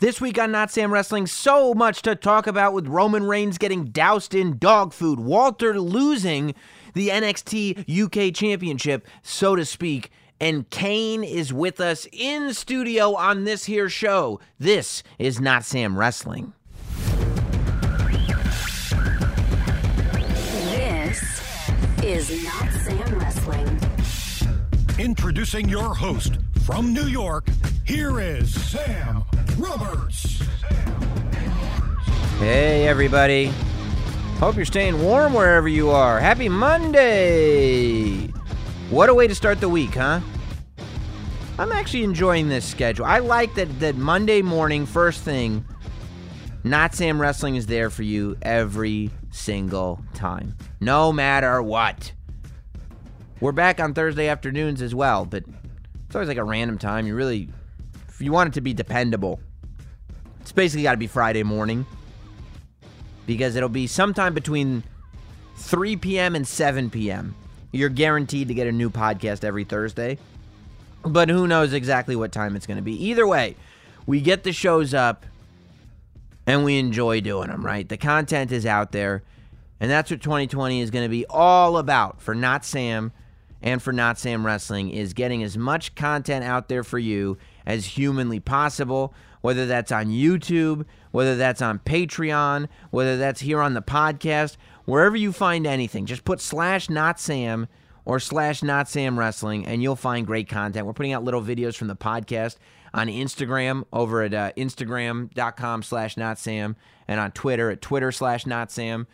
This week on Not Sam Wrestling, so much to talk about with Roman Reigns getting doused in dog food, Walter losing the NXT UK Championship, so to speak, and Kane is with us in studio on this here show. This is Not Sam Wrestling. This is Not Sam Wrestling. Introducing your host from New York, here is Sam Roberts. Hey, everybody. Hope you're staying warm wherever you are. Happy Monday! What a way to start the week, huh? I'm actually enjoying this schedule. I like that that Monday morning, first thing, Not Sam Wrestling is there for you every single time, no matter what. We're back on Thursday afternoons as well, but it's always like a random time. You really, if you want it to be dependable, it's basically got to be Friday morning because it'll be sometime between 3 p.m. and 7 p.m. You're guaranteed to get a new podcast every Thursday, but who knows exactly what time it's going to be. Either way, we get the shows up and we enjoy doing them, right? The content is out there, and that's what 2020 is going to be all about for Not Sam and for Not Sam Wrestling is getting as much content out there for you as humanly possible, whether that's on YouTube, whether that's on Patreon, whether that's here on the podcast, wherever you find anything, just put slash Not Sam or slash Not Sam Wrestling, and you'll find great content. We're putting out little videos from the podcast on Instagram over at uh, Instagram.com slash Not Sam and on Twitter at Twitter slash Not Sam.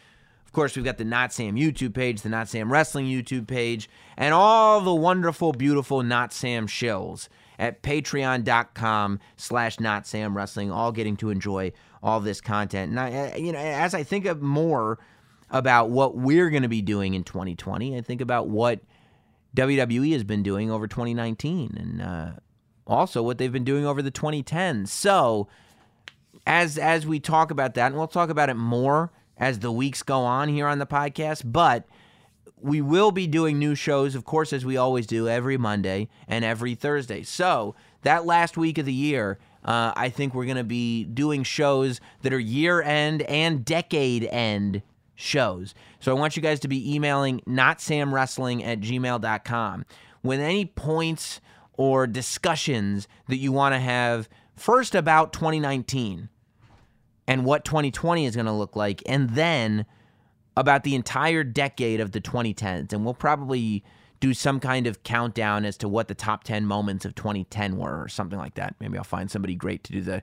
Of course, we've got the Not Sam YouTube page, the Not Sam Wrestling YouTube page, and all the wonderful, beautiful Not Sam shows at patreon.com slash Not Sam Wrestling, all getting to enjoy all this content. And I, you know, as I think of more about what we're going to be doing in 2020, I think about what WWE has been doing over 2019 and uh, also what they've been doing over the 2010s. So, as as we talk about that, and we'll talk about it more as the weeks go on here on the podcast, but we will be doing new shows, of course, as we always do every Monday and every Thursday. So that last week of the year, uh, I think we're going to be doing shows that are year end and decade end shows. So I want you guys to be emailing notsamwrestling at gmail.com with any points or discussions that you want to have first about 2019 and what 2020 is going to look like, and then about the entire decade of the 2010s. And we'll probably do some kind of countdown as to what the top 10 moments of 2010 were or something like that. Maybe I'll find somebody great to do the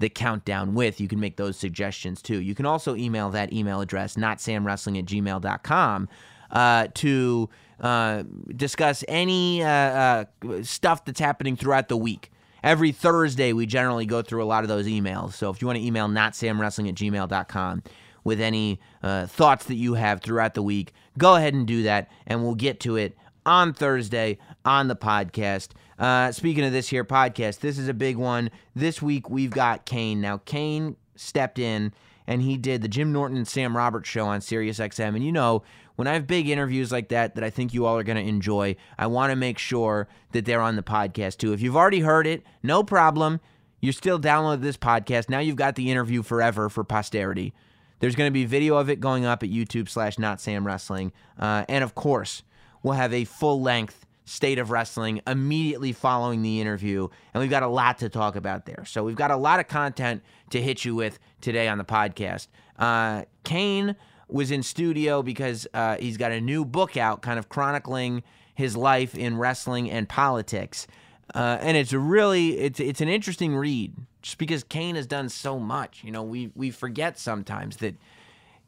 the countdown with. You can make those suggestions too. You can also email that email address, notsamwrestling at gmail.com, uh, to uh, discuss any uh, uh, stuff that's happening throughout the week. Every Thursday, we generally go through a lot of those emails. So if you want to email notsamwrestling at gmail.com with any uh, thoughts that you have throughout the week, go ahead and do that, and we'll get to it on Thursday on the podcast. Uh, speaking of this here podcast, this is a big one. This week we've got Kane. Now, Kane stepped in and he did the Jim Norton and Sam Roberts show on SiriusXM. And you know, when I have big interviews like that that I think you all are going to enjoy, I want to make sure that they're on the podcast too. If you've already heard it, no problem. You still download this podcast. Now you've got the interview forever for posterity. There's going to be video of it going up at YouTube slash Not Sam Wrestling, uh, and of course, we'll have a full length state of wrestling immediately following the interview. And we've got a lot to talk about there. So we've got a lot of content to hit you with today on the podcast. Uh, Kane was in studio because uh, he's got a new book out kind of chronicling his life in wrestling and politics. Uh, and it's really it's it's an interesting read just because Kane has done so much. You know, we we forget sometimes that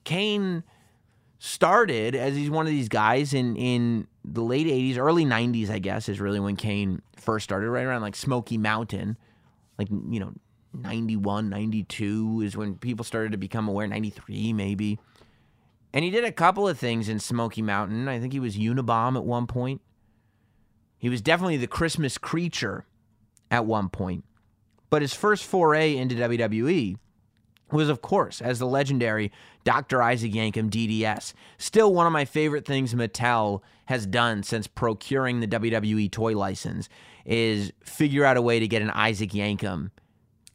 Kane started as he's one of these guys in in the late 80s, early 90s, I guess, is really when Kane first started, right around like Smoky Mountain, like, you know, 91, 92 is when people started to become aware, 93 maybe. And he did a couple of things in Smoky Mountain. I think he was Unabomb at one point. He was definitely the Christmas creature at one point. But his first foray into WWE was, of course, as the legendary Dr. Isaac Yankem DDS. Still one of my favorite things Mattel has done since procuring the WWE toy license is figure out a way to get an Isaac Yankem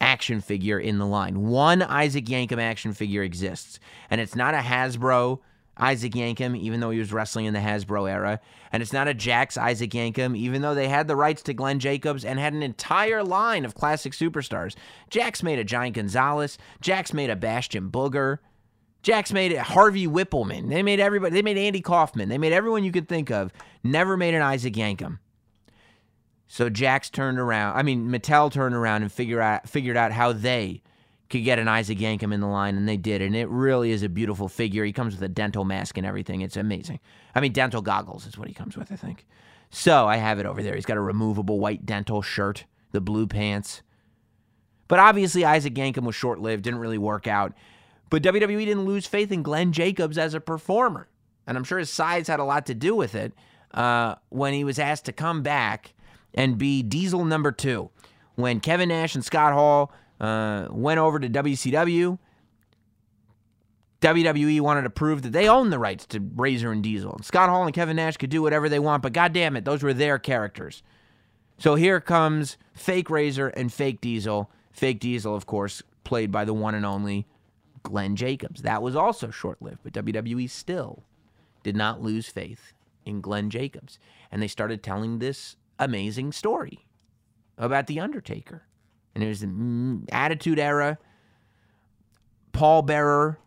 action figure in the line. One Isaac Yankem action figure exists, and it's not a Hasbro Isaac Yankem, even though he was wrestling in the Hasbro era. And it's not a Jakks Isaac Yankem, even though they had the rights to Glenn Jacobs and had an entire line of classic superstars. Jakks made a Giant Gonzalez. Jakks made a Bastion Booger. Jakks made a Harvey Wippleman. They made everybody. They made Andy Kaufman. They made everyone you could think of. Never made an Isaac Yankem. So Jakks turned around. I mean, Mattel turned around and figured out figured out how they could get an Isaac Yankem in the line, and they did. And it really is a beautiful figure. He comes with a dental mask and everything. It's amazing. I mean, dental goggles is what he comes with, I think. So I have it over there. He's got a removable white dental shirt, the blue pants. But obviously, Isaac Yankem was short lived, didn't really work out. But WWE didn't lose faith in Glenn Jacobs as a performer. And I'm sure his size had a lot to do with it uh, when he was asked to come back and be Diesel number two. When Kevin Nash and Scott Hall uh, went over to WCW, WWE wanted to prove that they own the rights to Razor and Diesel. And Scott Hall and Kevin Nash could do whatever they want, but God damn it, those were their characters. So here comes fake Razor and fake Diesel. Fake Diesel, of course, played by the one and only Glenn Jacobs. That was also short lived, but WWE still did not lose faith in Glenn Jacobs. And they started telling this amazing story about The Undertaker. And it was mm, Attitude Era, Paul Bearer,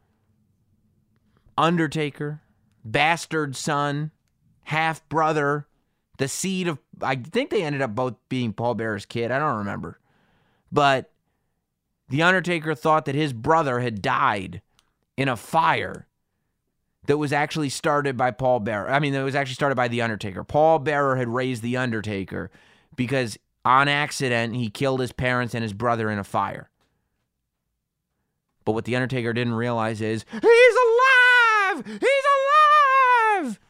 Undertaker, bastard son, half brother, the seed of. I think they ended up both being Paul Bearer's kid. I don't remember. But The Undertaker thought that his brother had died in a fire that was actually started by Paul Bearer. I mean, that was actually started by The Undertaker. Paul Bearer had raised The Undertaker because on accident he killed his parents and his brother in a fire. But what The Undertaker didn't realize is he's alive! He's alive!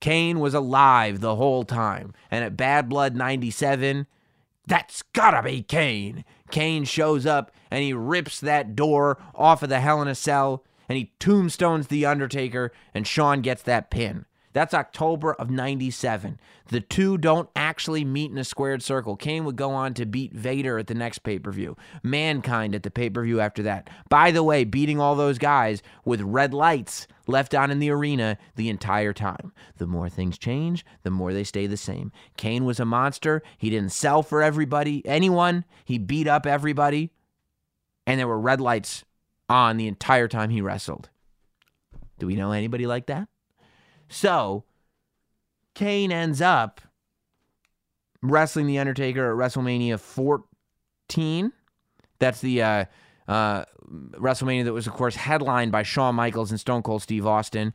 Kane was alive the whole time. And at Bad Blood 97, that's gotta be Kane. Kane shows up and he rips that door off of the Hell in a Cell and he tombstones The Undertaker, and Shawn gets that pin. That's October of 97. The two don't actually meet in a squared circle. Kane would go on to beat Vader at the next pay per view, Mankind at the pay per view after that. By the way, beating all those guys with red lights left on in the arena the entire time. The more things change, the more they stay the same. Kane was a monster. He didn't sell for everybody, anyone. He beat up everybody. And there were red lights on the entire time he wrestled. Do we know anybody like that? So, Kane ends up wrestling The Undertaker at WrestleMania 14. That's the uh, uh, WrestleMania that was, of course, headlined by Shawn Michaels and Stone Cold Steve Austin.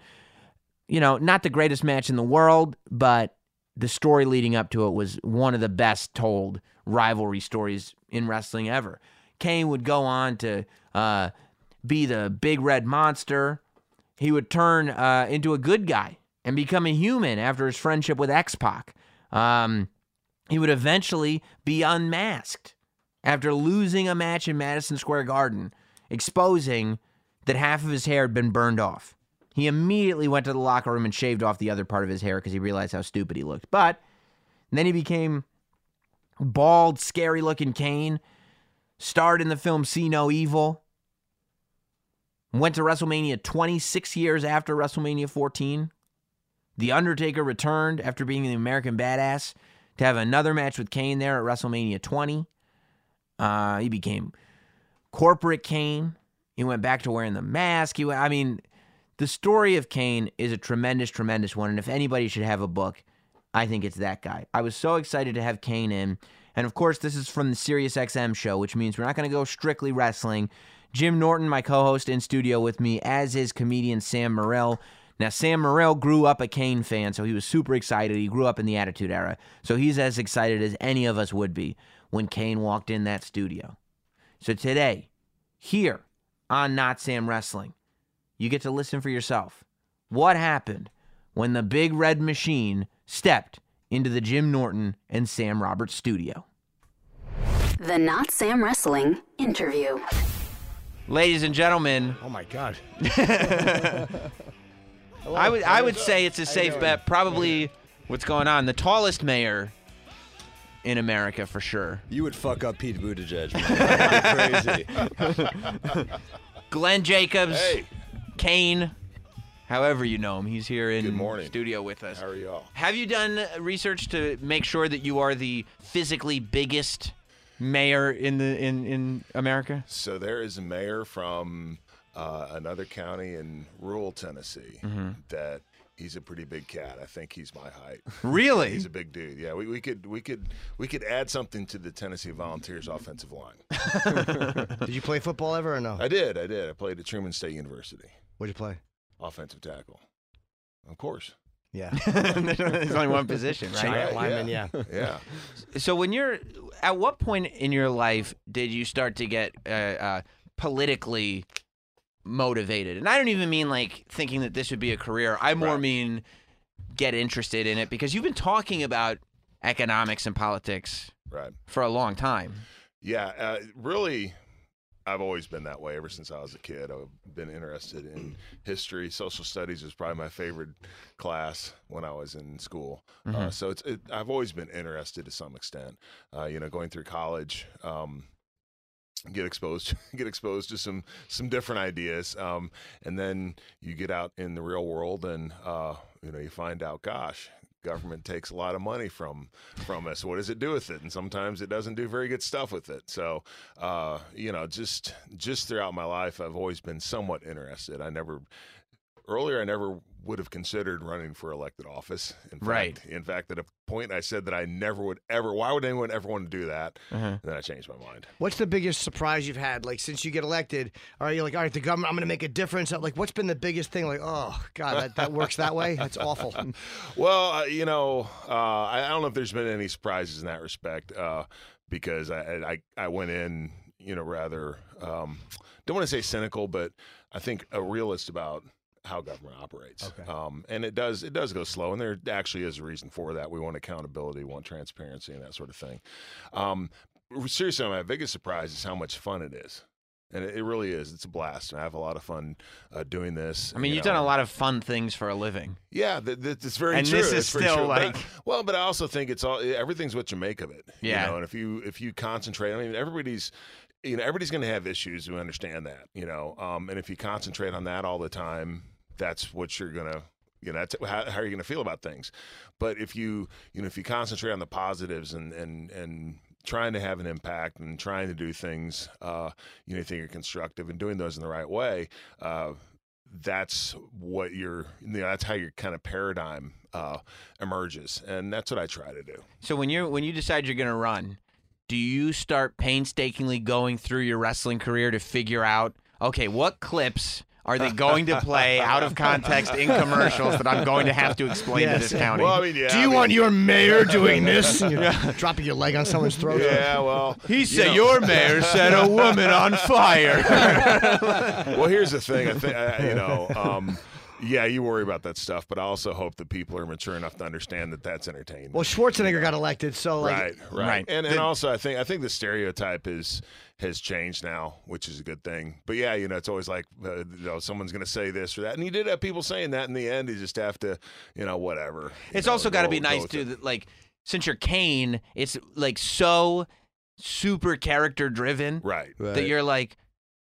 You know, not the greatest match in the world, but the story leading up to it was one of the best told rivalry stories in wrestling ever. Kane would go on to uh, be the big red monster. He would turn uh, into a good guy and become a human after his friendship with X Pac. Um, he would eventually be unmasked after losing a match in Madison Square Garden, exposing that half of his hair had been burned off. He immediately went to the locker room and shaved off the other part of his hair because he realized how stupid he looked. But then he became bald, scary looking Kane, starred in the film See No Evil, went to WrestleMania 26 years after WrestleMania 14. The Undertaker returned after being the American Badass to have another match with Kane there at WrestleMania 20. Uh, he became corporate Kane. He went back to wearing the mask. He went, I mean, the story of Kane is a tremendous, tremendous one. And if anybody should have a book, I think it's that guy. I was so excited to have Kane in. And of course, this is from the SiriusXM show, which means we're not going to go strictly wrestling. Jim Norton, my co host in studio with me, as is comedian Sam Morril. Now, Sam Morril grew up a Kane fan, so he was super excited. He grew up in the Attitude Era, so he's as excited as any of us would be. when Kane walked in that studio. So today, here on Not Sam Wrestling, you get to listen for yourself. What happened when the big red machine stepped into the Jim Norton and Sam Roberts studio? The Not Sam Wrestling interview. Ladies and gentlemen, Oh my God. I would I would say it's a safe bet. Probably what's going on. The tallest mayor in America for sure. You would fuck up Pete Buttigieg. Man. That'd be crazy. Glenn Jacobs, Hey, Kane, however you know him, he's here in Good morning. studio with us. how are y'all? Have you done research to make sure that you are the physically biggest mayor in the in in America? So there is a mayor from uh, another county in rural Tennessee Mm-hmm. that he's a pretty big cat. I think he's my height. Really? He's a big dude. Yeah, we, we could we could we could add something to the Tennessee Volunteers offensive line. Did you play football ever or no? I did, I did. I played at Truman State University, What'd you play? offensive tackle. Of course. Yeah. There's only one position, right? Giant Right, lineman, yeah. Yeah. So when you're at what point in your life did you start to get uh, uh, politically motivated? And I don't even mean like thinking that this would be a career. I more Right. mean get interested in it because you've been talking about economics and politics Right. for a long time. Yeah, uh, really, I've always been that way ever since I was a kid. I've been interested in history. Social studies was probably my favorite class when I was in school. Uh, so it's it, I've always been interested to some extent. Uh, you know, going through college. Um, get exposed get exposed to some some different ideas um, and then you get out in the real world and uh, you know you find out gosh government takes a lot of money from from us. What does it do with it? And sometimes it doesn't do very good stuff with it. So uh, you know just just throughout my life i've always been somewhat interested. I never earlier i never would have considered running for elected office in fact, Right. in fact at a point i said that i never would ever why would anyone ever want to do that Uh-huh. and then i changed my mind What's the biggest surprise you've had? Like since you get elected, are you like, all right, the government, I'm going to make a difference? Like, what's been the biggest thing? Like, oh God, that, that works that way. That's awful. Well, uh, you know, uh, I, I don't know if there's been any surprises in that respect uh, because I, I I went in, you know, rather um, don't want to say cynical, but I think a realist about how government operates. Okay. Um, and it does it does go slow, and there actually is a reason for that. We want accountability, we want transparency, and that sort of thing. Um, seriously, my biggest surprise is how much fun it is. And it it really is. It's a blast. And I have a lot of fun uh, doing this. I mean, you you've know. done a lot of fun things for a living. Yeah, th- th- it's very And true. this is It's still true. But I- like- well, but I also think it's all everything's what you make of it. Yeah. you know, and if you if you concentrate, I mean, everybody's you know everybody's going to have issues. We understand that, you know, um, and if you concentrate on that all the time, that's what you're gonna. You know, that's how, how are you to feel about things? But if you, you know, if you concentrate on the positives and and and trying to have an impact and trying to do things, uh, you know, you think are constructive and doing those in the right way, uh, that's what your you know that's how your kind of paradigm uh, emerges and that's what i try to do So when you're when you decide you're going to run, do you start painstakingly going through your wrestling career to figure out okay, what clips are they going to play out of context in commercials that I'm going to have to explain to this county? well i mean yeah Do I you mean- want your mayor doing this? And you're dropping your leg on someone's throat? yeah well he you said know- your mayor set a woman on fire. well here's the thing i think I, you know um, yeah you worry about that stuff but i also hope that people are mature enough to understand that that's entertainment Well, Schwarzenegger got elected, so like, right, right, Right. And and also, I think I think the stereotype is has changed now, which is a good thing. But yeah, you know, it's always like uh, you know someone's going to say this or that, and you did have people saying that. In the end, you just have to, you know, whatever. you It's know, also got to be nice too that like since you're Kane, it's like so super character driven Right. that you're like.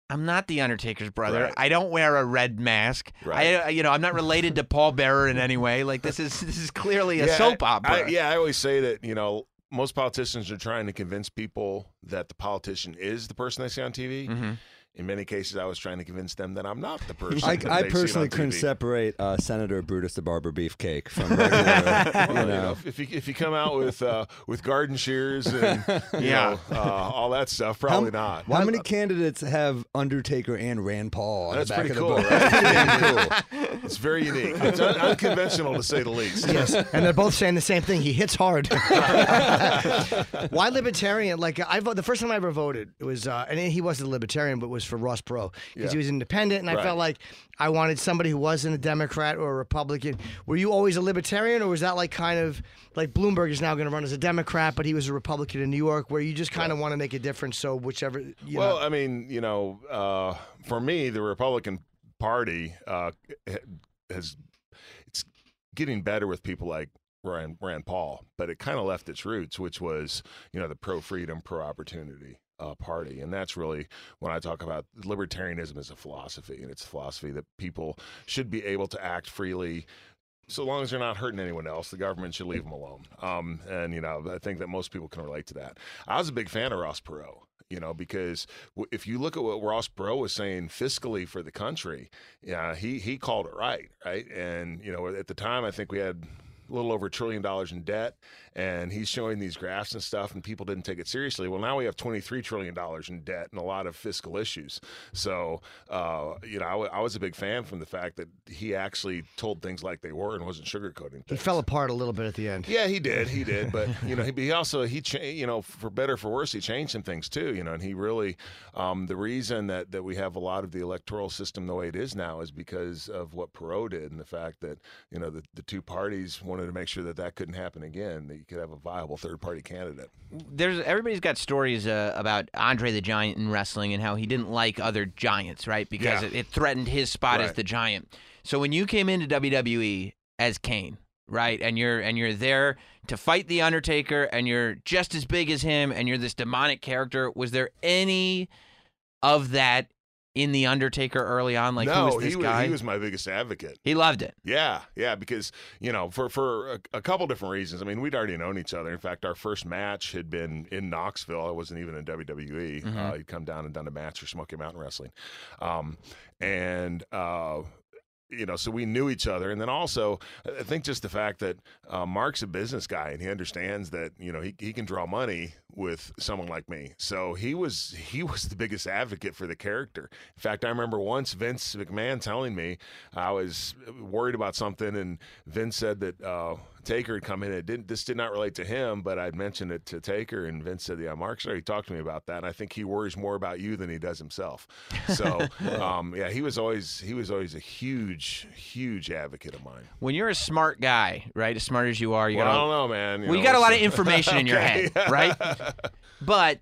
I'm not the Undertaker's brother. Right. I don't wear a red mask. Right. I, you know, I'm not related to Paul Bearer in any way. Like this is this is clearly a Yeah, soap I- opera. I, yeah, I always say that you know most politicians are trying to convince people that the politician is the person they see on TV. Mhm. In many cases, I was trying to convince them that I'm not the person. I, I they see on personally couldn't TV. separate uh, Senator Brutus the Barber Beefcake from regular, Well, you you know. know, if, if you if you come out with uh, with garden shears and you Yeah. know, uh, all that stuff, probably not. How many candidates have Undertaker and Rand Paul on That's the back pretty of the cool, right? That's pretty cool. It's very unique. It's un- unconventional to say the least. Yes, and they're both saying the same thing. He hits hard. Why libertarian? Like I vote, the first time I ever voted, it was, uh, and he wasn't a libertarian, but was for Ross Perot because he was independent, and I felt like I wanted somebody who wasn't a Democrat or a Republican. Were you always a libertarian, or was that like kind of like Bloomberg is now going to run as a Democrat, but he was a Republican in New York, where you just kind of want to make a difference? So whichever, you well, know, I mean, you know, uh, for me, the Republican Party uh, has it's getting better with people like Rand, Rand Paul, but it kind of left its roots, which was you know the pro freedom, pro opportunity. Uh, party, and that's really when I talk about libertarianism as a philosophy, and it's a philosophy that people should be able to act freely, so long as they're not hurting anyone else. The government should leave them alone. Um, and you know, I think that most people can relate to that. I was a big fan of Ross Perot you know, because if you look at what Ross Perot was saying fiscally for the country, yeah, he he called it right, right, and you know, at the time, I think we had a little over a trillion dollars in debt, and he's showing these graphs and stuff, and people didn't take it seriously. Well, now we have twenty three trillion dollars in debt and a lot of fiscal issues. So, uh, you know, I, w- I was a big fan from the fact that he actually told things like they were and wasn't sugarcoating. he fell apart a little bit at the end. Yeah, he did. He did. But you know, he, he also he cha- you know for better or for worse, he changed some things too. You know, and he really um, the reason that that we have a lot of the electoral system the way it is now is because of what Perot did and the fact that you know the, the two parties wanted to make sure that that couldn't happen again. That you could have a viable third party candidate. there's everybody's got stories uh, about Andre the Giant in wrestling and how he didn't like other giants, right? Because Yeah. it, it threatened his spot as the giant. So when you came into WWE as Kane, right, and you're and you're there to fight the Undertaker, and you're just as big as him, and you're this demonic character, was there any of that in the Undertaker early on? Like no, who was this he was guy? he was my biggest advocate. He loved it. Yeah, yeah, because you know, for for a, a couple different reasons. I mean, we'd already known each other. In fact, our first match had been in Knoxville. I wasn't even in WWE. Uh, he'd come down and done a match for Smoky Mountain Wrestling, um, and uh, you know, so we knew each other. And then also, I think just the fact that uh, Mark's a business guy and he understands that you know he he can draw money with someone like me. So he was he was the biggest advocate for the character. In fact, I remember once Vince McMahon telling me I was worried about something, and Vince said that uh, Taker had come in. It didn't. This did not relate to him, but I'd mentioned it to Taker, and Vince said, "Yeah, Mark's already talked to me about that, and I think he worries more about you than he does himself." So, um, yeah, he was always he was always a huge huge advocate of mine. When you're a smart guy, right, as smart as you are, you Well, I got don't know, man. well, you got a lot of information in your Okay. head, right? But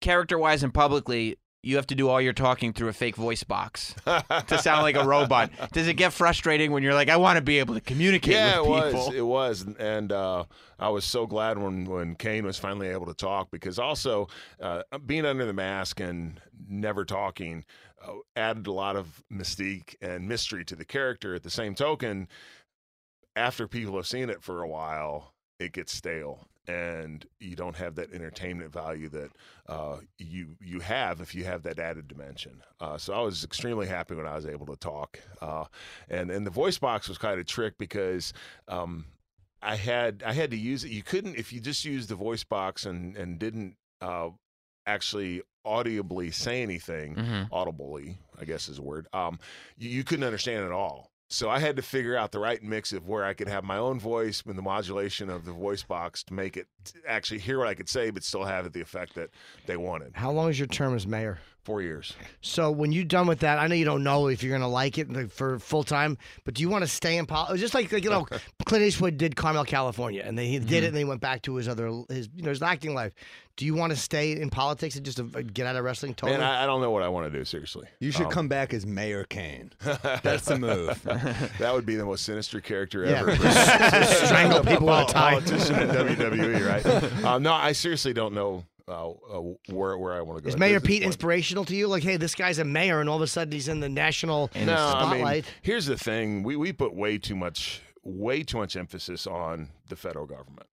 character wise and publicly, you have to do all your talking through a fake voice box to sound like a robot. Does it get frustrating when you're like, I want to be able to communicate yeah, with it people? was. It was, and uh, I was so glad when when Kane was finally able to talk because also uh, being under the mask and never talking uh, added a lot of mystique and mystery to the character. At the same token, after people have seen it for a while, it gets stale. And you don't have that entertainment value that uh, you you have if you have that added dimension. Uh, so I was extremely happy when I was able to talk, uh, and and the voice box was kind of a trick because um, I had I had to use it. You couldn't if you just used the voice box and and didn't uh, actually audibly say anything Mhm. audibly, I guess is a word. Um, you, you couldn't understand at all. So I had to figure out the right mix of where I could have my own voice and the modulation of the voice box to make it actually hear what I could say, but still have the effect that they wanted. How long is your term as mayor? Four years. So when you're done with that, I know you don't know if you're going to like it for full time, but do you want to stay in politics? Just like, like you know, Clint Eastwood did Carmel, California, and then he did it, and then he went back to his other his you know his acting life. Do you want to stay in politics and just uh, get out of wrestling totally? Man, I, I don't know what I want to do, seriously. You should Um, come back as Mayor Kane. That's the move. That would be the most sinister character Yeah. ever. Strangle people with a Pol- tie. Politician in WWE, right? Um, no, I seriously don't know uh, uh, where where I want to go. Is Mayor this Pete point. inspirational to you? Like, hey, this guy's a mayor, and all of a sudden he's in the national No, I mean, spotlight. here's the thing: we we put way too much way too much emphasis on the federal government,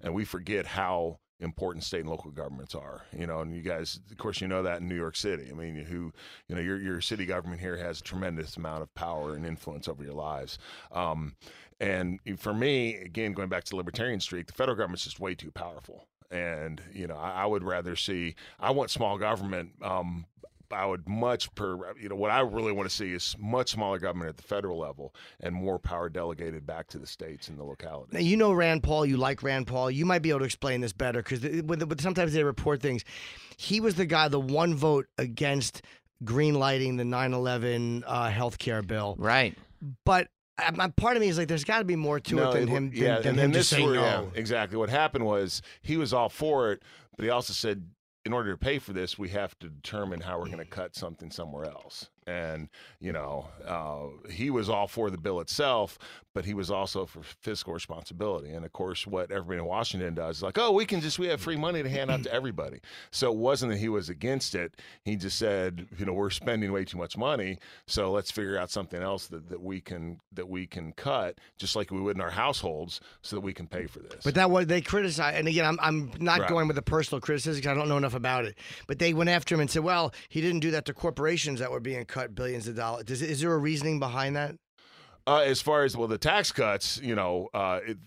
and we forget how important state and local governments are. You know, and you guys, of course, you know that in New York City. I mean, who, you know, your your city government here has a tremendous amount of power and influence over your lives. Um, and for me, again, going back to the libertarian streak, the federal government's just way too powerful. And you know, I, I would rather see. I want small government. Um, I would much per you know what I really want to see is much smaller government at the federal level and more power delegated back to the states and the locality. Now, you know Rand Paul. You like Rand Paul. You might be able to explain this better because sometimes they report things. He was the guy, the one vote against green lighting the 9/11 uh, health care bill. Right. But my part of me is like, there's got to be more to No, it than it him. Than, yeah, than and, him and just this saying were- no. yeah, exactly. What happened was he was all for it, but he also said, in order to pay for this, we have to determine how we're going to mm. cut something somewhere else. And you know, uh, he was all for the bill itself, but he was also for fiscal responsibility. And of course, what everybody in Washington does is like, oh, we can just we have free money to hand out to everybody. So it wasn't that he was against it. He just said, you know, we're spending way too much money, so let's figure out something else that, that we can that we can cut, just like we would in our households, so that we can pay for this. But that was they criticize, and again, I'm I'm not Right. going with the personal criticism because I don't know enough about it. But they went after him and said, "Well, he didn't do that to corporations that were being cut billions of dollars." Is, is there a reasoning behind that? Uh, as far as well, the tax cuts, you know, uh, it,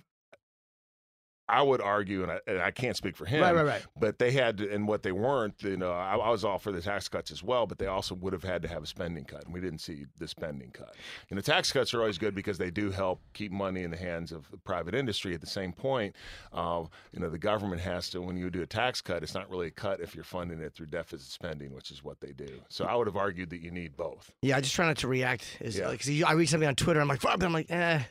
I would argue, and I, and I can't speak for him, Right, right, right. but they had, to, and what they weren't, you know, I, I was all for the tax cuts as well, but they also would have had to have a spending cut, and we didn't see the spending cut. And the tax cuts are always good because they do help keep money in the hands of the private industry. At the same point, uh, you know, the government has to, when you do a tax cut, it's not really a cut if you're funding it through deficit spending, which is what they do. So I would have argued that you need both. Yeah, I just try not to react. Is Yeah. like I read something on Twitter, I'm like, I'm like, eh.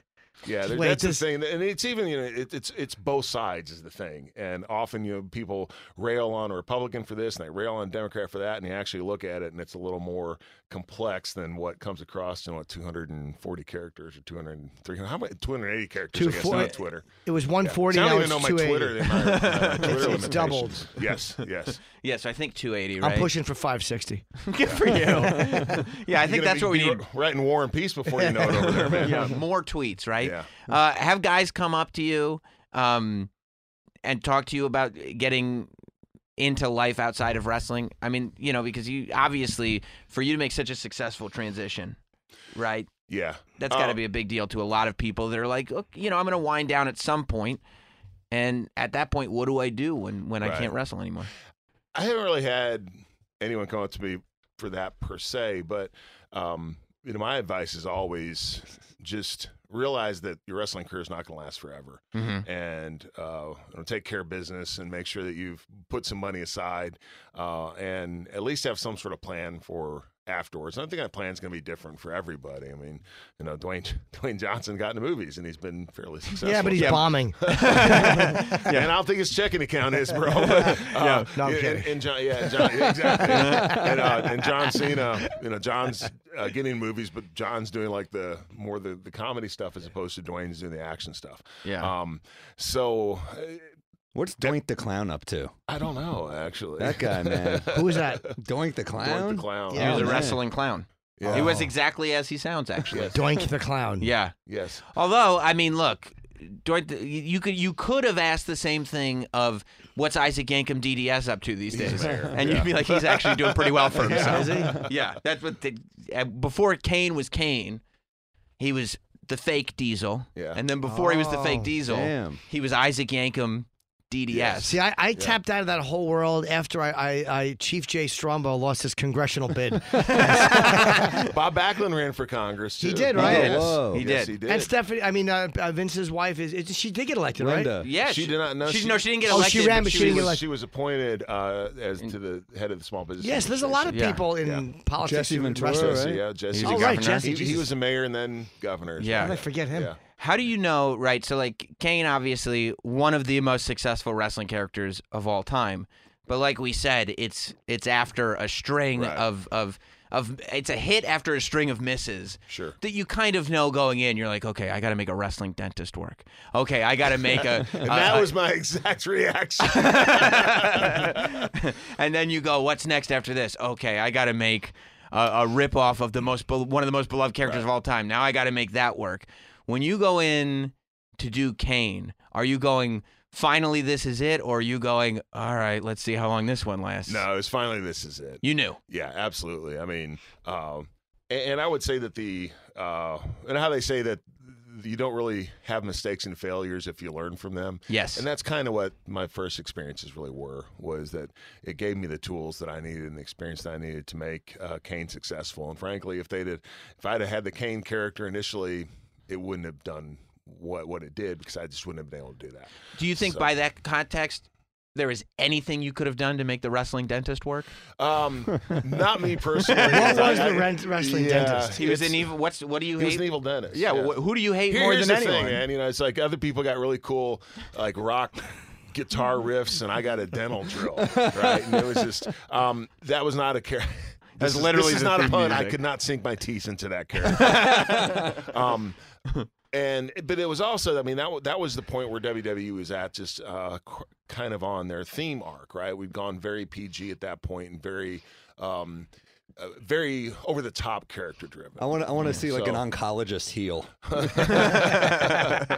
Yeah, Wait, that's this- the thing, and it's even you know it, it's it's both sides is the thing, and often you know people rail on a Republican for this and they rail on a Democrat for that, and you actually look at it and it's a little more complex than what comes across in what 240 characters or 200 300 how many 280 characters I guess 240 on Twitter. It was 140. See, I don't even know my 280. Twitter. My, my Twitter it's limitations. doubled. Yes, yes. Yeah, so I think 280, right? I'm pushing for 560. Good for you. yeah, I think that's be- what we be need. Writing War and Peace before you know it over there, man. Yeah, more tweets, right? Yeah. Uh, have guys come up to you um, and talk to you about getting into life outside of wrestling? I mean, you know, because you obviously, for you to make such a successful transition, right? Yeah. That's got to Uh, be a big deal to a lot of people that are like, "Look, you know, I'm going to wind down at some point, and at that point, what do I do when when I can't wrestle anymore? I haven't really had anyone come up to me for that per se, but um, you know, my advice is always just realize that your wrestling career is not going to last forever, Mhm. and uh, you know, take care of business and make sure that you've put some money aside, uh, and at least have some sort of plan for afterwards. And I think that plan's going to be different for everybody. I mean, you know, Dwayne Dwayne Johnson got into movies and he's been fairly successful. Yeah, but he's bombing. yeah. And I don't think his checking account is, bro. But, uh, No, I'm and- kidding. And, John, yeah, John, yeah, exactly. and, uh, and John Cena, you know, John's uh, getting movies, but John's doing like the more the, the comedy stuff as opposed to Dwayne's doing the action stuff. Yeah. Um. So uh, What's Doink the Clown up to? I don't know actually. That guy, man. Who is that? Doink the Clown? Doink the clown. Yeah. he was Oh, a man. wrestling clown. Yeah. He was exactly as he sounds, actually. Doink the clown. Yeah. Yes. Although, I mean, look, Dort- you could you could have asked the same thing of what's Isaac Yankem DDS up to these days, and you'd be like, he's actually doing pretty well for himself. Is he? Yeah, that's what. The, uh, before Kane was Kane, he was the fake Diesel, Yeah. and then before he was the fake Oh, Diesel, damn. he was Isaac Yankem DDS. See, I, I tapped out of that whole world after I, I, I Chief Jay Strongbow lost his congressional bid. Bob Backlund ran for Congress. He did, right? Yes. Whoa. He Yes, did. he did. and Stephanie, I mean, uh, uh, Vince's wife is, is she did get elected, right? Linda. Yeah, She did not know She, she- no, she didn't get elected. Oh, elected. she ran, but she she didn't get was, elected. she was appointed uh, as to the head of the Small Business. Yes, there's a lot of Administration. Yeah. people in politics. Jesse who Ventura, right? Yeah, Jesse. He's a Oh, right. Jesse. He, he was a mayor and then governor. Yeah. I forget him? How do you know, right? So, like, Kane, obviously, one of the most successful wrestling characters of all time. But like we said, it's it's after a string Right. of of of it's a hit after a string of misses. Sure. That you kind of know going in. You're like, okay, I got to make a wrestling dentist work. Okay, I got to make a. And a- that was my exact reaction. and then you go, what's next after this? Okay, I got to make a, a rip off of the most one of the most beloved characters of all time. Now I got to make that work. When you go in to do Kane, are you going finally this is it, or are you going, all right, let's see how long this one lasts? No, it's finally this is it. You knew. Yeah, absolutely. I mean, um, and, and I would say that the uh, and how they say that you don't really have mistakes and failures if you learn from them. Yes. And that's kind of what my first experiences really were. Was that it gave me the tools that I needed and the experience that I needed to make uh, Kane successful. And frankly, if they did, if I'd have had the Kane character initially, it wouldn't have done what what it did because I just wouldn't have been able to do that. Do you think So- by that context, there is anything you could have done to make the wrestling dentist work? Um, not me personally. What was I- the rent- wrestling yeah, dentist? He was an evil. What's what do you He was hate? an evil dentist. yeah, wh- who do you hate Here- more here's than the anyone? thing, man. You know, it's like other people got really cool, like rock guitar riffs, and I got a dental drill, right? And it was just um, that was not a character. That's This is, literally this is not a theme pun. I could not sink my teeth into that character. um, and but it was also, I mean, that that was the point where WWE was at, just uh, kind of on their theme arc, right? We'd gone very PG at that point and very. Um, uh, very over the top character driven. I want to. I want to see like an oncologist heal. that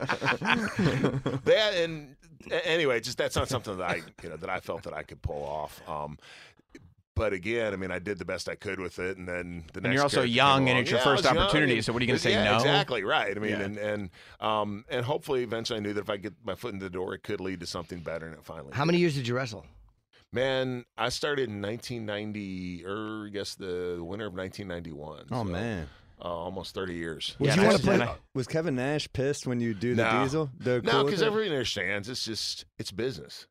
and anyway, just that's not something that I you know that I felt that I could pull off. Um, but again, I mean, I did the best I could with it, and then the next. You're also young, and it's your Yeah, first was young, opportunity, and- so what are you gonna say, yeah, no? Exactly right. I mean, Yeah. and and um and hopefully, eventually, I knew that if I get my foot in the door, it could lead to something better, and it finally. How did. many years did you wrestle? Man, I started in 1990, or I guess the winter of 1991. Oh so, man, uh, almost 30 years. Would Yeah, you want to play? I- was Kevin Nash pissed when you do the No. diesel? They're No, cool with because it? everyone understands. It's just it's business.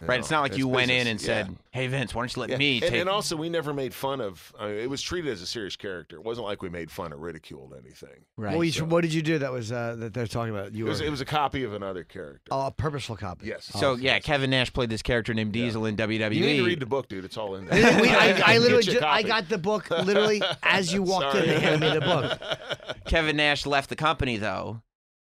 You Right. know? It's not like It's you went in and. Yeah. said, "Hey Vince, why don't you let Yeah. me and, take?" and also, we never made fun of. I mean, it was treated as a serious character. It wasn't like we made fun or ridiculed anything. right. What, you- so- what did you do that was uh, that they're talking about? You It was, were it was a copy of another character. oh, a purposeful copy. yes. so yeah, Kevin Nash played this character named Yeah. Diesel in WWE. you need to read the book, dude. It's all in We- there. I, I literally, you a ju- I got the book literally as you walked in. Sorry. They handed me the book. Kevin Nash left the company though,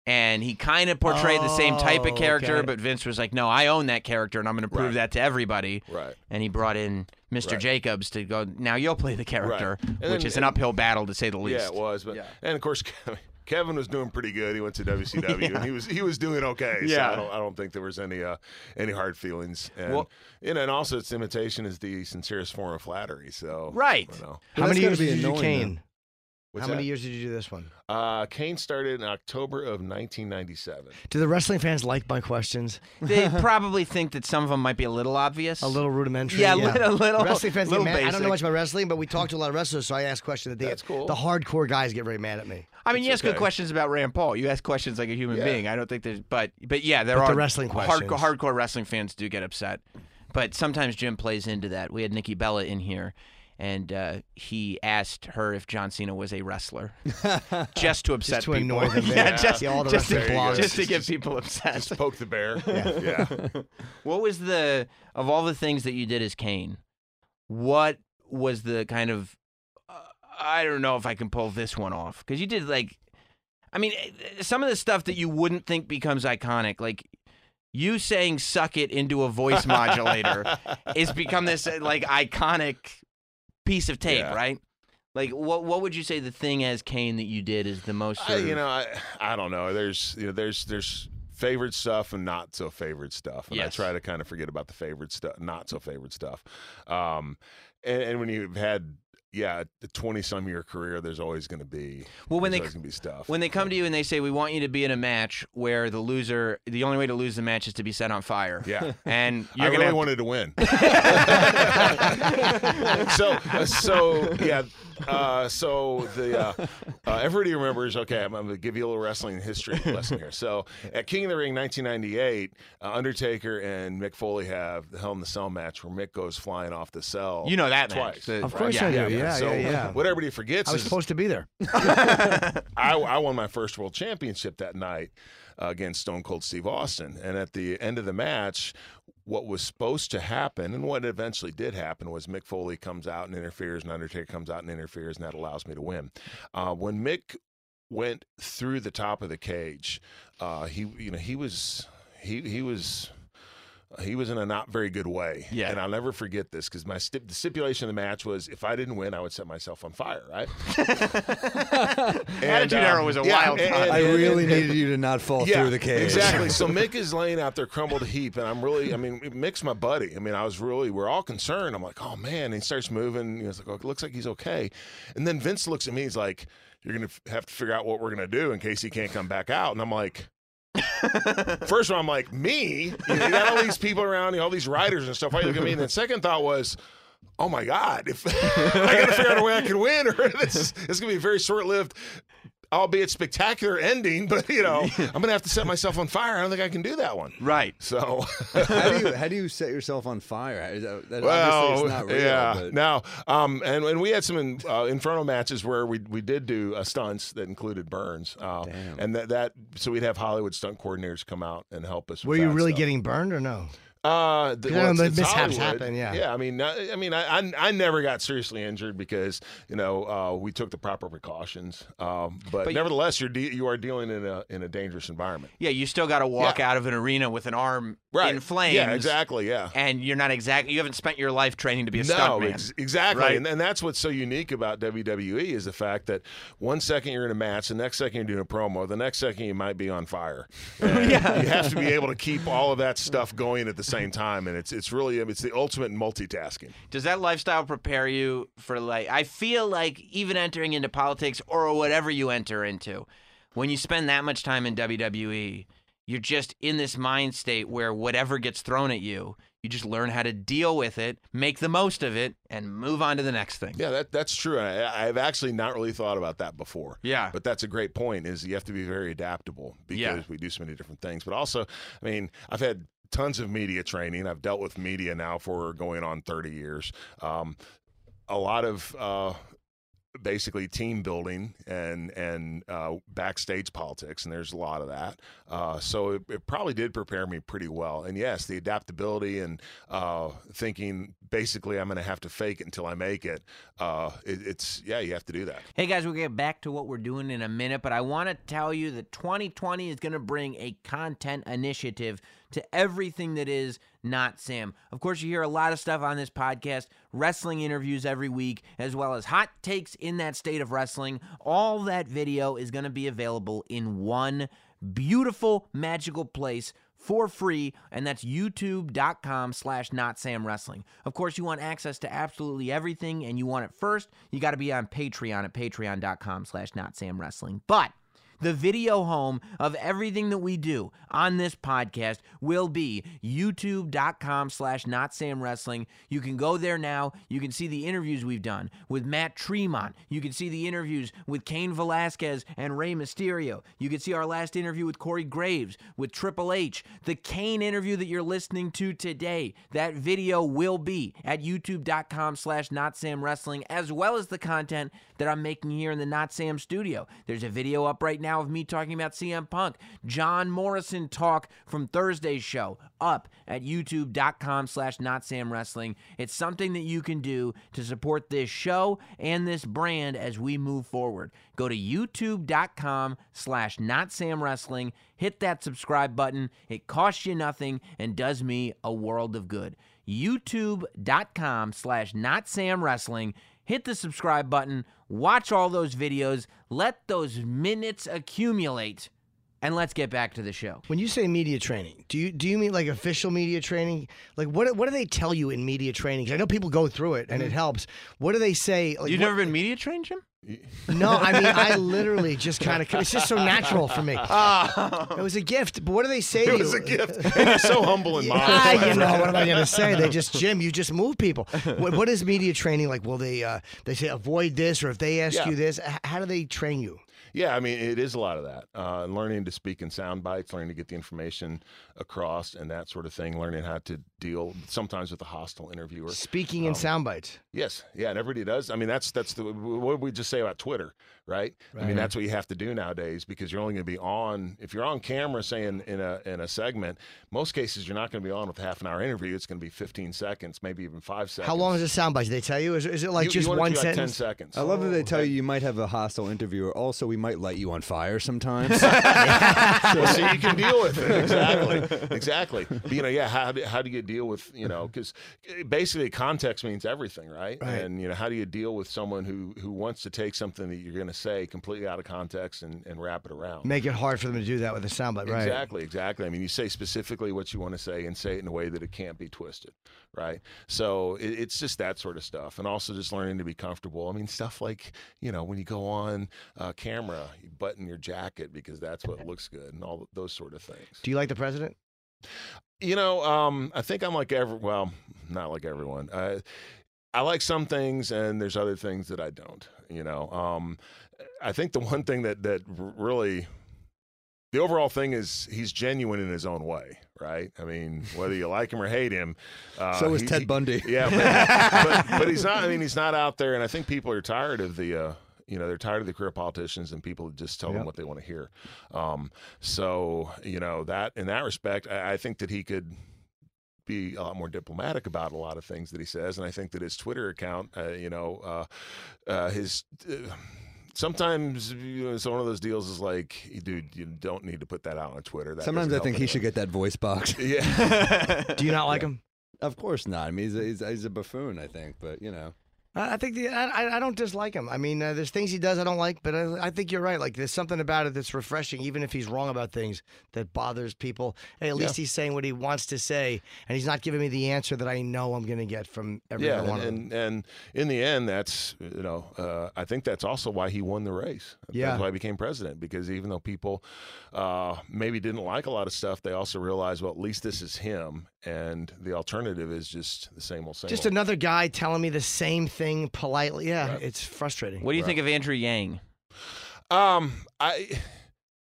and he kind of portrayed the same type Oh, of character, okay. but Vince was like, "No, I own that character, and I'm going to prove Right. that to everybody." Right. And he brought in Mr. Right. Jacobs to go. Now you'll play the character, And which then- is an uphill battle to say the least. Yeah, it was. But Yeah. and of course, Kevin was doing pretty good. He went to WCW and he was he was doing okay. So Yeah. I don't I don't think there was any uh, any hard feelings. And Well- you know, and also it's imitation is the sincerest form of flattery. So Right. You know. How Well, many that's years gotta did you do annoying, Kane? What's How many that? years did you do this one? Uh, Kane started in October of 1997. Do the wrestling fans like my questions? They probably think that some of them might be a little obvious. A little rudimentary. Yeah, a little- little- Wrestling fans little get mad. I don't know much about wrestling, but we talk to a lot of wrestlers, so I ask questions that they That's cool. The hardcore guys get very mad at me. I mean, you It's ask good questions about Rand Paul. You ask questions like a human Yeah. being. I don't think there's, but but yeah, there But are the wrestling hard- questions. hardcore wrestling fans do get upset. But sometimes Jim plays into that. We had Nikki Bella in here, and uh, he asked her if John Cena was a wrestler, just to upset to people. annoy them, yeah, yeah. just, Yeah, all the just, to, wrestling blogs. just to get just- people upset. Just poke the bear. yeah. What was the of all the things that you did as Kane? What was the kind of uh, I don't know if I can pull this one off because you did like, I mean, eh, some of the stuff that you wouldn't think becomes iconic, like you saying "suck it" into a voice modulator, is become this uh, like iconic piece of tape, Yeah. right? Like, what what would you say the thing as Kane that you did is the most? I, you know, I I don't know. There's you know there's there's favorite stuff and not so favorite stuff, and Yes. I try to kind of forget about the favorite stuff, not so favorite stuff. Um, and, and when you've had yeah, the twenty some year career, there's always going to be Well, when they- gonna be stuff. When they come to you and they say, "We want you to be in a match where the loser, the only way to lose the match is to be set on fire," yeah. and I you're really gonna have- wanted to win. so, so yeah, uh, so the uh, uh, everybody remembers. Okay, I'm, I'm going to give you a little wrestling history lesson here. So, at King of the Ring 1998, uh, Undertaker and Mick Foley have the Hell in the Cell match where Mick goes flying off the cell. You know that match. The- Of course I do. Yeah, so yeah, yeah. what everybody forgets I was is supposed to be there. I, I won my first world championship that night uh, against Stone Cold Steve Austin. And at the end of the match, what was supposed to happen and what eventually did happen was Mick Foley comes out and interferes, and Undertaker comes out and interferes, and that allows me to win. Uh, when Mick went through the top of the cage, uh, he you know he was he he was. He was in a not very good way, Yeah. and I'll never forget this because my stip- the stipulation of the match was if I didn't win, I would set myself on fire, right? And- Attitude uh, Era was a yeah, wild and- time. I really and- needed you to not fall yeah, through the cage. Exactly. So Mick is laying out there crumbled heap, and I'm really, I mean, Mick's my buddy. I mean, I was really, we're all concerned. I'm like, oh man, and he starts moving. He's like, oh, it looks like he's okay. And then Vince looks at me. He's like, you're gonna f- have to figure out what we're gonna do in case he can't come back out. And I'm like. First of all, I'm like, me? You, got all these people around, you all these riders and stuff. Why you look at me? And then second thought was, oh my God, if I got to figure out a way I can win, or this is, this is going to be a very short lived, albeit spectacular ending, but, you know, I'm going to have to set myself on fire. I don't think I can do that one. Right. So, how do you how do you set yourself on fire? Is that, that well, obviously it's not real. yeah. but- Now, um, and, and we had some in, uh, Inferno matches where we we did do uh, stunts that included burns, uh, Damn. and that, that so we'd have Hollywood stunt coordinators come out and help us. Were with you that really stuff. getting burned or no? Uh, the, 'Cause I know it's- it's mishaps Hollywood. happen, yeah. Yeah, I mean, I, I mean, I, I I never got seriously injured because you know uh, we took the proper precautions. Um, but, But nevertheless, you're de- you are dealing in a in a dangerous environment. Yeah, you still got to walk Yeah. out of an arena with an arm Right. in flames. Yeah, exactly. Yeah. And you're not exactly. You haven't spent your life training to be a no, stuntman. ex- exactly, Right. and, and that's what's so unique about WWE is the fact that one second you're in a match, the next second you're doing a promo, the next second you might be on fire. Yeah. you have to be able to keep all of that stuff going at the same time, and it's it's really it's the ultimate multitasking. Does that lifestyle prepare you for like? I feel like even entering into politics or whatever you enter into, when you spend that much time in WWE, you're just in this mind state where whatever gets thrown at you, you just learn how to deal with it, make the most of it, and move on to the next thing. Yeah, that that's true. I, I've actually not really thought about that before. Yeah. but that's a great point. Is you have to be very adaptable because Yeah. we do so many different things. But also, I mean, I've had tons of media training. I've dealt with media now for going on thirty years. Um, a lot of. Uh, basically team building and and uh, backstage politics and there's a lot of that uh, so it, it probably did prepare me pretty well and yes the adaptability and uh, thinking basically i'm going to have to fake it until i make it, uh, it it's yeah you have to do that Hey guys, we'll get back to what we're doing in a minute, but I want to tell you that 2020 is going to bring a content initiative to everything that is not Sam. Of course, you hear a lot of stuff on this podcast, wrestling interviews every week, as well as hot takes in that state of wrestling. All that video is going to be available in one beautiful, magical place for free, and that's youtube.com slash not Sam Wrestling. Of course, you want access to absolutely everything, and you want it first, you got to be on Patreon at patreon.com slash not Sam Wrestling. But the video home of everything that we do on this podcast will be youtube.com slash not sam wrestling. You can go there now. You can see the interviews we've done with matt tremont. You can see the interviews with Cain velasquez and Rey mysterio. You can see our last interview with corey graves with triple h the kane interview that you're listening to today. That video will be at youtube.com slash not sam wrestling as well as the content that i'm making here in the not sam studio. There's a video up right now of me talking about cm punk. John morrison talk from thursday's show up at youtube.com slash not sam wrestling. It's something that you can do to support this show and this brand as we move forward. Go to youtube.com slash not sam wrestling. Hit that subscribe button. It costs you nothing and does me a world of good. youtube.com slash not sam wrestling hit the subscribe button watch all those videos let those minutes accumulate and let's get back to the show When you say media training, do you do you mean like official media training? Like what what do they tell you in media training? 'Cause I know people go through it and it mm-hmm. helps. What do they say? Like, you've what- never been media trained jim No, I mean I literally just kind of. It's just so natural for me. It was a gift. But what do they say to it you? was a gift and you're so humble and modest Ah, you know what am I going to say? They just Jim, you just move people. What, what is media training like? Will they uh, they say avoid this, or if they ask Yeah. you this, how do they train you? Yeah, I mean, it is a lot of that. Uh, learning to speak in sound bites, learning to get the information across, and that sort of thing. Learning how to deal sometimes with a hostile interviewer. Speaking in um, sound bites. Yes, yeah, and everybody does. I mean, that's that's the what we just say about Twitter, right? I mean, that's what you have to do nowadays because you're only going to be on if you're on camera, saying in a in a segment. Most cases, you're not going to be on with a half an hour interview. It's going to be 15 seconds, maybe even five seconds. How long is a sound bite? Do they tell you? Is, is it like You- just you one to like sentence? 10 seconds. I love that they oh, tell you you might have a hostile interviewer. Also, we might light you on fire sometimes. well, so you can deal with it exactly, exactly. But, you know, yeah. How do, how do you deal with you know? Because basically, context means everything, right? Right. And you know, how do you deal with someone who who wants to take something that you're going to say completely out of context and, and wrap it around? Make it hard for them to do that with a soundbite, right? Exactly, exactly. I mean, you say specifically what you want to say and say it in a way that it can't be twisted, right? So it, it's just that sort of stuff, and also just learning to be comfortable. I mean, stuff like you know when you go on uh, camera, you button your jacket because that's what looks good, and all those sort of things. Do you like the president? You know, um, I think I'm like every well, not like everyone. Uh, I like some things, and there's other things that I don't. You know, um, I think the one thing that that really the overall thing is he's genuine in his own way, right? I mean, whether you like him or hate him. Uh, so is he- Ted he- Bundy. Yeah, but, but, but he's not. I mean, he's not out there, and I think people are tired of the. Uh, you know, they're tired of the career politicians and people that just tell them what they want to hear. Um, so you know that in that respect, I, I think that he could be a lot more diplomatic about a lot of things that he says, and I think that his Twitter account, uh, you know, uh, uh, his. Uh, Sometimes you know, it's one of those deals is like, dude, you don't need to put that out on Twitter. That Sometimes I think he should get that voice box. Yeah, Do you not like him? of course not. I mean, he's a, he's, a, he's a buffoon, I think, but you know. I think the, I, I- don't dislike him. I mean, uh, there's things he does I don't like, but I, I think you're right. Like, there's something about it that's refreshing, even if he's wrong about things that bothers people. Hey, at least he's saying what he wants to say, and he's not giving me the answer that I know I'm going to get from every yeah, other one and, of them. and and in the end, that's you know, uh, I think that's also why he won the race. Yeah. that's why he became president because even though people uh, maybe didn't like a lot of stuff, they also realized, well, at least this is him, and the alternative is just the same old same. Just old. another guy telling me the same thing politely. Yeah, Right. it's frustrating. What do you think of Andrew Yang? Um, I,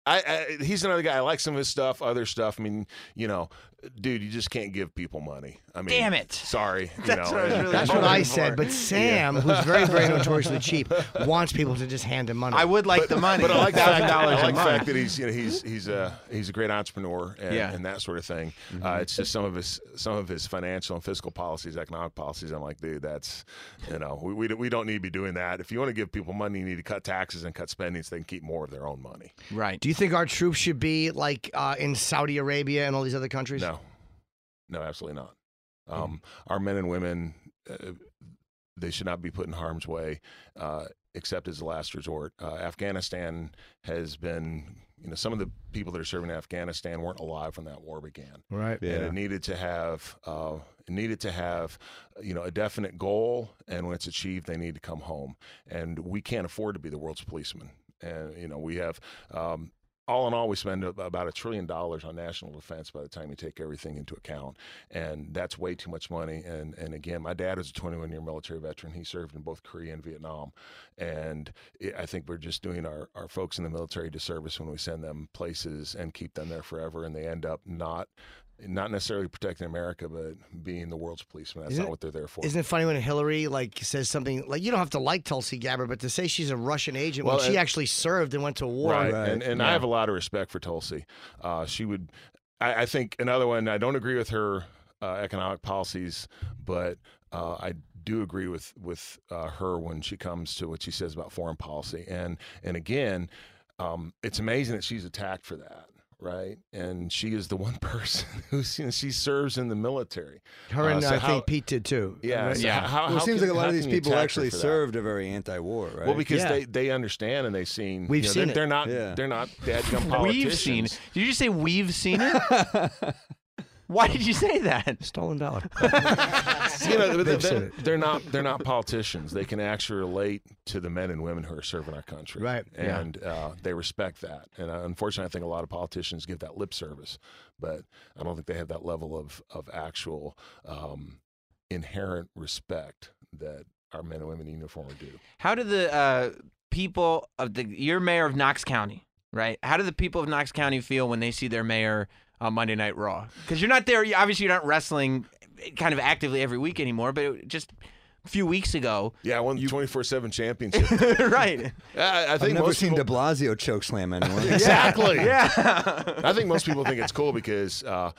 I, I, he's another guy. I like some of his stuff, other stuff. I mean, you know, dude, you just can't give people money. I mean, Damn it. Sorry, you That's know, what I really That's what I for. said. But Sam, who's very, very notoriously cheap, wants people to just hand him money. I would like the money. But I like fact, thousand that, dollars I a like the fact that he's you know he's he's a he's a great entrepreneur and, Yeah. and that sort of thing. Mm-hmm. Uh, it's just some of his some of his financial and fiscal policies, economic policies. I'm like, dude, that's you know we we, we don't need to be doing that. If you want to give people money, you need to cut taxes and cut spending so they can keep more of their own money. right. Do you think our troops should be like uh, in Saudi Arabia and all these other countries? No, no, absolutely not. Um, Our men and women, uh, they should not be put in harm's way, uh, except as a last resort. Uh, Afghanistan has been, you know, some of the people that are serving in Afghanistan weren't alive when that war began, Right. and it needed to have. Uh, it needed to have, you know, a definite goal, and when it's achieved, they need to come home. And we can't afford to be the world's policeman. And you know, we have um, all in all, we spend about a trillion dollars on national defense by the time you take everything into account, and that's way too much money. And and again, my dad is a 21 year military veteran. He served in both Korea and Vietnam, and it, I think we're just doing our our folks in the military disservice when we send them places and keep them there forever, and they end up not. Not necessarily protecting America, but being the world's policeman. That's Isn't not what they're there for. Isn't it funny when Hillary like says something like you don't have to like Tulsi Gabbard, but to say she's a Russian agent Well, when she actually served and went to war? Right. Right. And and I have a lot of respect for Tulsi. Uh, she would, I, I think another one. I don't agree with her uh, economic policies, but uh, I do agree with with uh, her when she comes to what she says about foreign policy. And and again, um, it's amazing that she's attacked for that. Right, and she is the one person who's you know, she serves in the military. Her and Uh, so I how- think Pete did too. Yeah, Right? so Yeah. How, Well, it how seems can- like a lot of these people actually for that? served are very anti-war, right? Well, because Yeah. they, they understand and they've seen. We've you know, seen they're, it. They're not. Yeah. They're not dadgum politicians. We've seen. Did you just say we've seen it? Why did you say that? Stolen dollar. you know, they're, They've seen they're, it. they're not they're not politicians. They can actually relate to the men and women who are serving our country, Right, yeah. And uh, they respect that. And uh, unfortunately, I think a lot of politicians give that lip service, but I don't think they have that level of of actual um, inherent respect that our men and women in uniform do. How do the uh, people of the you're mayor of Knox County, right? How do the people of Knox County feel when they see their mayor on Monday Night Raw? Because you're not there. Obviously, you're not wrestling kind of actively every week anymore. But it, just a few weeks ago, Yeah, I won the twenty four seven championship. right? I, I I've never most seen people, De Blasio choke slam anyone. exactly. Yeah. I think most people think it's cool because uh,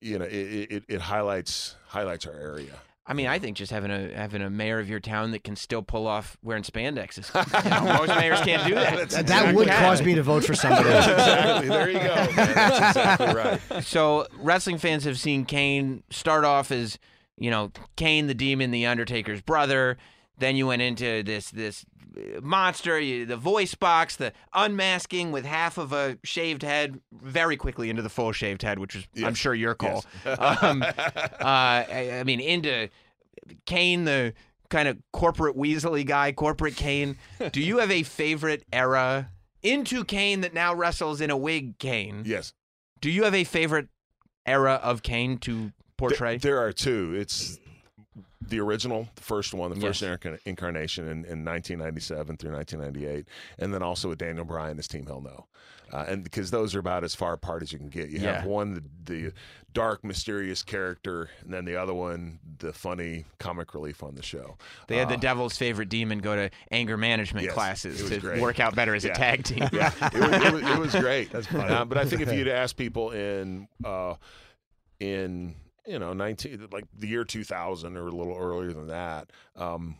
you know it, it, it highlights highlights our area. I mean, I think just having a having a mayor of your town that can still pull off wearing spandex is you know, most mayors can't do that. That, that would cause me to vote for somebody. exactly. There you go. Man. That's exactly right. So wrestling fans have seen Kane start off as you know Kane the Demon, the Undertaker's brother. Then you went into this this monster, you, the voice box, the unmasking with half of a shaved head, very quickly into the full shaved head, which was I'm sure your call. um, uh, I, I mean into Kane the kind of corporate Weasley guy, corporate Kane. Do you have a favorite era into Kane that now wrestles in a wig Kane? Yes. Do you have a favorite era of Kane to portray? Th- there are two. It's the original, the first one, the first Yes. incarnation in, in 1997 through 1998, and then also with Daniel Bryan as Team Hell No. Uh, and because those are about as far apart as you can get. You Yeah. have one, the, the dark, mysterious character, and then the other one, the funny comic relief on the show. they had the Uh, devil's favorite demon go to anger management Yes, classes to great. work out better as a tag team. yeah, it was, it was, it was great. That's funny. Uh, but I think if you'd ask people in uh, in you know nineteen like the year two thousand or a little earlier than that, um,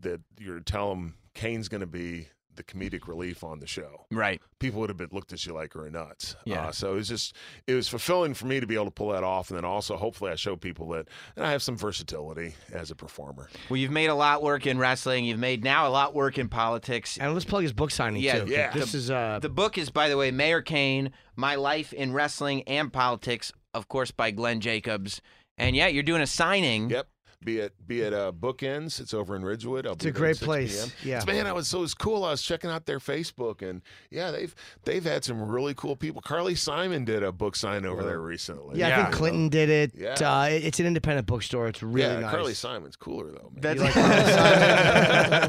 that you're telling them Kane's going to be the comedic relief on the show. Right. People would have been looked at you like you're nuts. Yeah. Uh, so it was just it was fulfilling for me to be able to pull that off, and then also hopefully I show people that and I have some versatility as a performer. Well, you've made a lot work in wrestling. You've made now a lot work in politics. and let's plug his book signing Yeah, too. yeah. This is uh, The book is, by the way, Mayor Kane: My Life in Wrestling and Politics, of course, by Glenn Jacobs. And yeah, you're doing a signing. Yep. Be at be at uh, Bookends. It's over in Ridgewood. I'll It's be a great place. PM. Yeah. It's- man, I was so it was cool. I was checking out their Facebook, and yeah, they've they've had some really cool people. Carly Simon did a book sign over there recently. yeah, I think Clinton did it. Yeah. Uh, it's an independent bookstore. It's really yeah, nice. Carly Simon's cooler though. Man. That's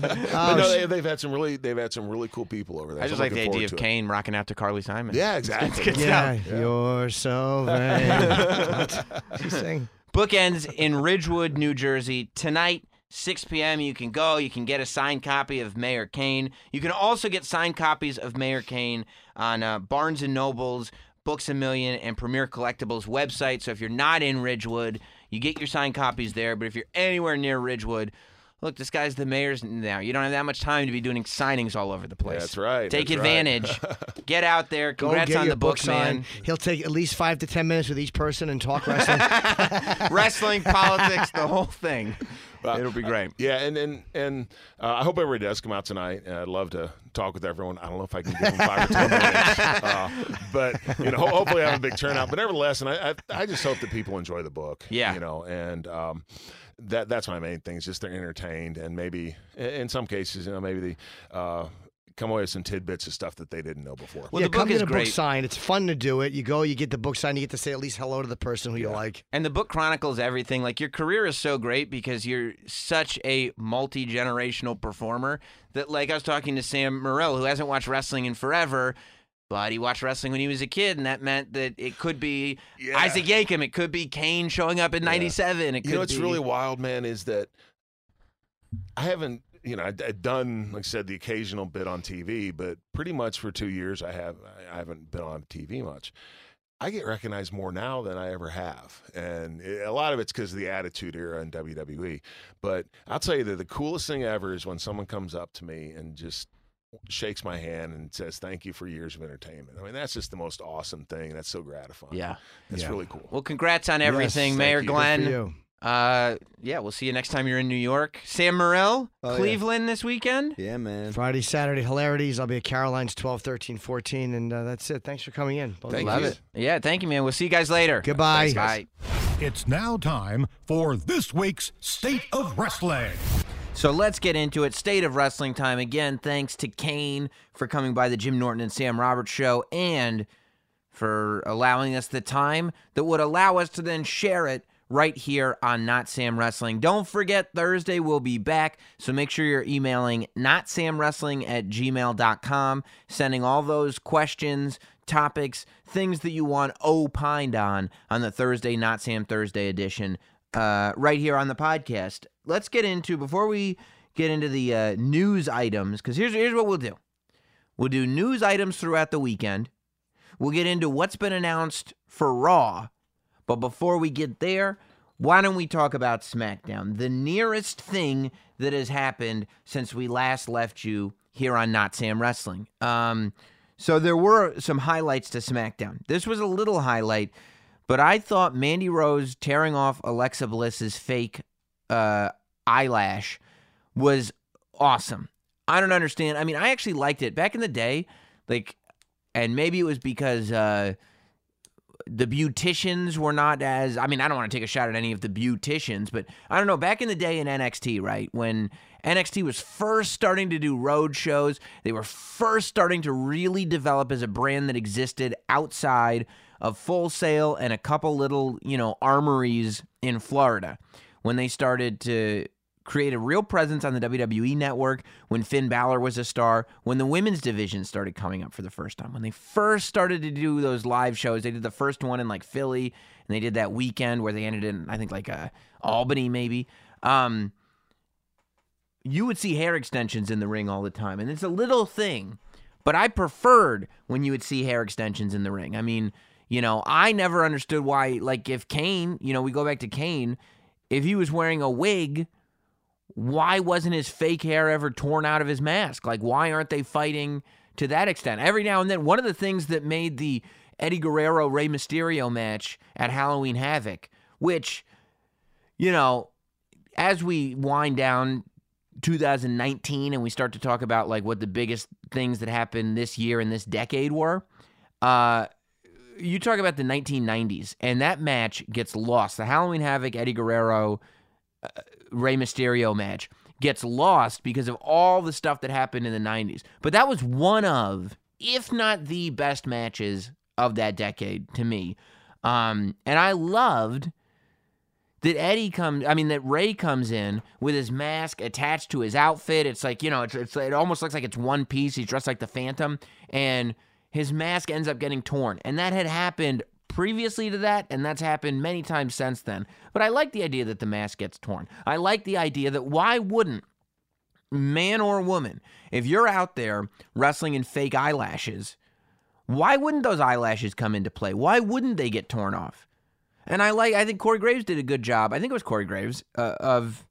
but Oh, no, they, they've had some really they've had some really cool people over there. I just I'm like the idea of. Kane rocking out to Carly Simon. Yeah, exactly. yeah, you're so vain. What? She's saying. Bookends in Ridgewood, New Jersey. Tonight, 6 p.m., you can go. You can get a signed copy of Mayor Kane. You can also get signed copies of Mayor Kane on uh, Barnes & Noble's, Books A Million, and Premier Collectibles website. So if you're not in Ridgewood, you get your signed copies there. But if you're anywhere near Ridgewood, look, this guy's the mayor's now. You don't have that much time to be doing signings all over the place. That's right, Take that's right. advantage. get out there. Go Congrats get on the book, signed. man. He'll take at least five to ten minutes with each person and talk wrestling. Wrestling, politics, the whole thing. It'll be great. Yeah, and and and uh, I hope everybody does come out tonight. And I'd love to talk with everyone. I don't know if I can give them five or ten minutes, uh, but you know, ho- hopefully I have a big turnout. But nevertheless, and I, I I just hope that people enjoy the book. Yeah. you know, and um, that that's my main thing. Is just they're entertained, and maybe in- in some cases, you know, maybe they uh, come away with some tidbits of stuff that they didn't know before. Well, yeah, the book come is get a great. book signed. It's fun to do it. You go, you get the book signed, you get to say at least hello to the person who you like. And the book chronicles everything. Like your career is so great because you're such a multi generational performer that, like, I was talking to Sam Morril, who hasn't watched wrestling in forever, but he watched wrestling when he was a kid, and that meant that it could be Yeah. Isaac Yankem, it could be Kane showing up in '97. It could You know what's be really wild, man, is that I haven't, you know, I'd, I'd done, like I said, the occasional bit on TV, but pretty much for two years, I have, I haven't been on TV much. I get recognized more now than I ever have, and a lot of it's because of the Attitude Era in WWE. But I'll tell you that the coolest thing ever is when someone comes up to me and just shakes my hand and says, "Thank you for years of entertainment." I mean, that's just the most awesome thing. That's so gratifying. Yeah. that's Yeah. really cool. Well, congrats on everything, Yes, Mayor thank you. Good for Glenn. you. Uh, yeah, we'll see you next time you're in New York. Sam Morril, Oh, yeah. Cleveland this weekend. Yeah, man. Friday, Saturday, hilarities. I'll be at Caroline's 12, 13, 14, and uh, that's it. Thanks for coming in. both Thank. Love you. it. Yeah, thank you, man. We'll see you guys later. Goodbye. Bye. It's now time for this week's State of Wrestling. So let's get into it. State of Wrestling time again. Thanks to Kane for coming by the Jim Norton and Sam Roberts show and for allowing us the time that would allow us to then share it right here on Not Sam Wrestling. Don't forget, Thursday we'll be back. So make sure you're emailing notsamwrestling at gmail.com, sending all those questions, topics, things that you want opined on on the Thursday Not Sam Thursday edition uh, right here on the podcast. Let's get into before we get into the uh, news items because here's here's what we'll do. We'll do news items throughout the weekend. We'll get into what's been announced for Raw, but before we get there, why don't we talk about SmackDown? The nearest thing that has happened since we last left you here on Not Sam Wrestling. Um, so there were some highlights to SmackDown. This was a little highlight, but I thought Mandy Rose tearing off Alexa Bliss's fake uh, eyelash was awesome. I don't understand. I mean, I actually liked it back in the day, like, and maybe it was because uh, the beauticians were not as. I mean, I don't want to take a shot at any of the beauticians, but I don't know. Back in the day in NXT, right when NXT was first starting to do road shows, they were first starting to really develop as a brand that existed outside of Full Sail and a couple little, you know, armories in Florida. When they started to create a real presence on the WWE network when Finn Balor was a star, when the women's division started coming up for the first time, when they first started to do those live shows. They did the first one in like Philly, and they did that weekend where they ended in I think like uh, Albany maybe. Um, you would see hair extensions in the ring all the time, and it's a little thing, but I preferred when you would see hair extensions in the ring. I mean. You know, I never understood why, like, if Kane, you know, we go back to Kane, if he was wearing a wig, why wasn't his fake hair ever torn out of his mask? Like, why aren't they fighting to that extent? Every now and then, one of the things that made the Eddie Guerrero Rey Mysterio match at Halloween Havoc, which, you know, as we wind down 2019 and we start to talk about like what the biggest things that happened this year and this decade were, uh, you talk about the 1990s, and that match gets lost. The Halloween Havoc Eddie Guerrero uh, Rey Mysterio match gets lost because of all the stuff that happened in the 90s. But that was one of, if not the best matches of that decade to me. Um, and I loved that Eddie comes, I mean, that Ray comes in with his mask attached to his outfit. It's like, you know, it's, it's, it almost looks like it's one piece. He's dressed like the Phantom. And his mask ends up getting torn. And that had happened previously to that, and that's happened many times since then. But I like the idea that the mask gets torn. I like the idea that why wouldn't man or woman, if you're out there wrestling in fake eyelashes, why wouldn't those eyelashes come into play? Why wouldn't they get torn off? And I like, I think Corey Graves did a good job. I think it was Corey Graves uh, of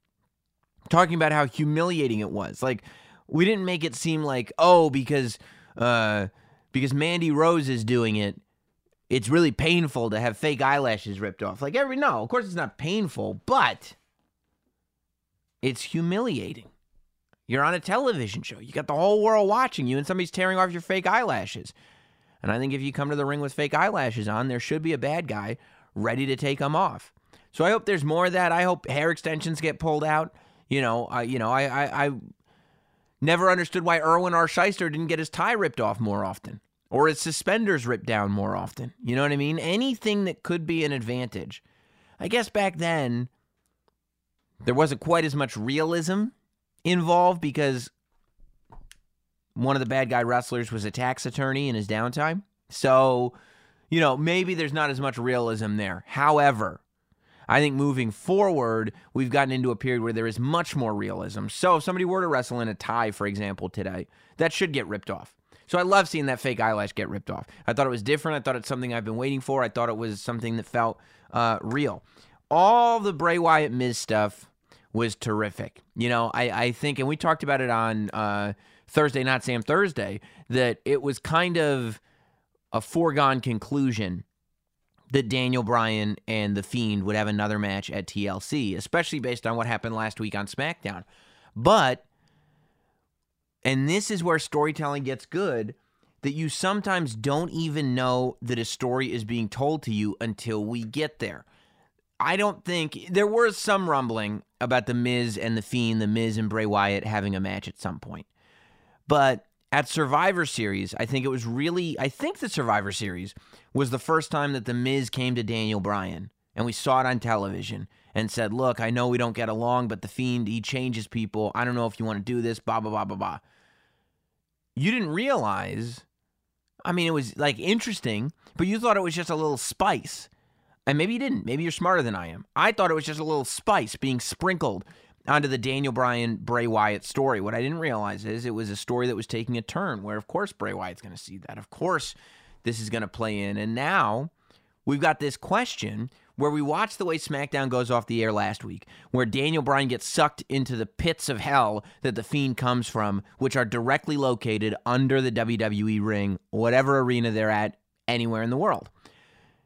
talking about how humiliating it was. Like, we didn't make it seem like, oh, because uh, because Mandy Rose is doing it, it's really painful to have fake eyelashes ripped off. Like every no, of course it's not painful, but it's humiliating. You're on a television show. You got the whole world watching you and somebody's tearing off your fake eyelashes. And I think if you come to the ring with fake eyelashes on, there should be a bad guy ready to take them off. So I hope there's more of that. I hope hair extensions get pulled out. You know, I you know, I I, I never understood why Irwin R. Schyster didn't get his tie ripped off more often or his suspenders ripped down more often. You know what I mean? Anything that could be an advantage. I guess back then, there wasn't quite as much realism involved because one of the bad guy wrestlers was a tax attorney in his downtime. So, you know, maybe there's not as much realism there. However, I think moving forward, we've gotten into a period where there is much more realism. So, if somebody were to wrestle in a tie, for example, today, that should get ripped off. So I love seeing that fake eyelash get ripped off. I thought it was different. I thought it's something I've been waiting for. I thought it was something that felt uh, real. All the Bray Wyatt Miz stuff was terrific. You know, I, I think, and we talked about it on uh, Thursday, not Sam Thursday, that it was kind of a foregone conclusion that Daniel Bryan and The Fiend would have another match at TLC, especially based on what happened last week on SmackDown. But and this is where storytelling gets good that you sometimes don't even know that a story is being told to you until we get there. I don't think there was some rumbling about the Miz and the Fiend, the Miz and Bray Wyatt having a match at some point. But at Survivor Series, I think it was really, I think the Survivor Series was the first time that the Miz came to Daniel Bryan and we saw it on television and said, Look, I know we don't get along, but the Fiend, he changes people. I don't know if you want to do this, blah, blah, blah, blah, blah you didn't realize. I mean, it was like interesting, but you thought it was just a little spice. And maybe you didn't. Maybe you're smarter than I am. I thought it was just a little spice being sprinkled onto the Daniel Bryan Bray Wyatt story. What I didn't realize is it was a story that was taking a turn where, of course, Bray Wyatt's going to see that. Of course, this is going to play in. And now we've got this question where we watched the way SmackDown goes off the air last week, where Daniel Bryan gets sucked into the pits of hell that the Fiend comes from, which are directly located under the WWE ring, whatever arena they're at, anywhere in the world.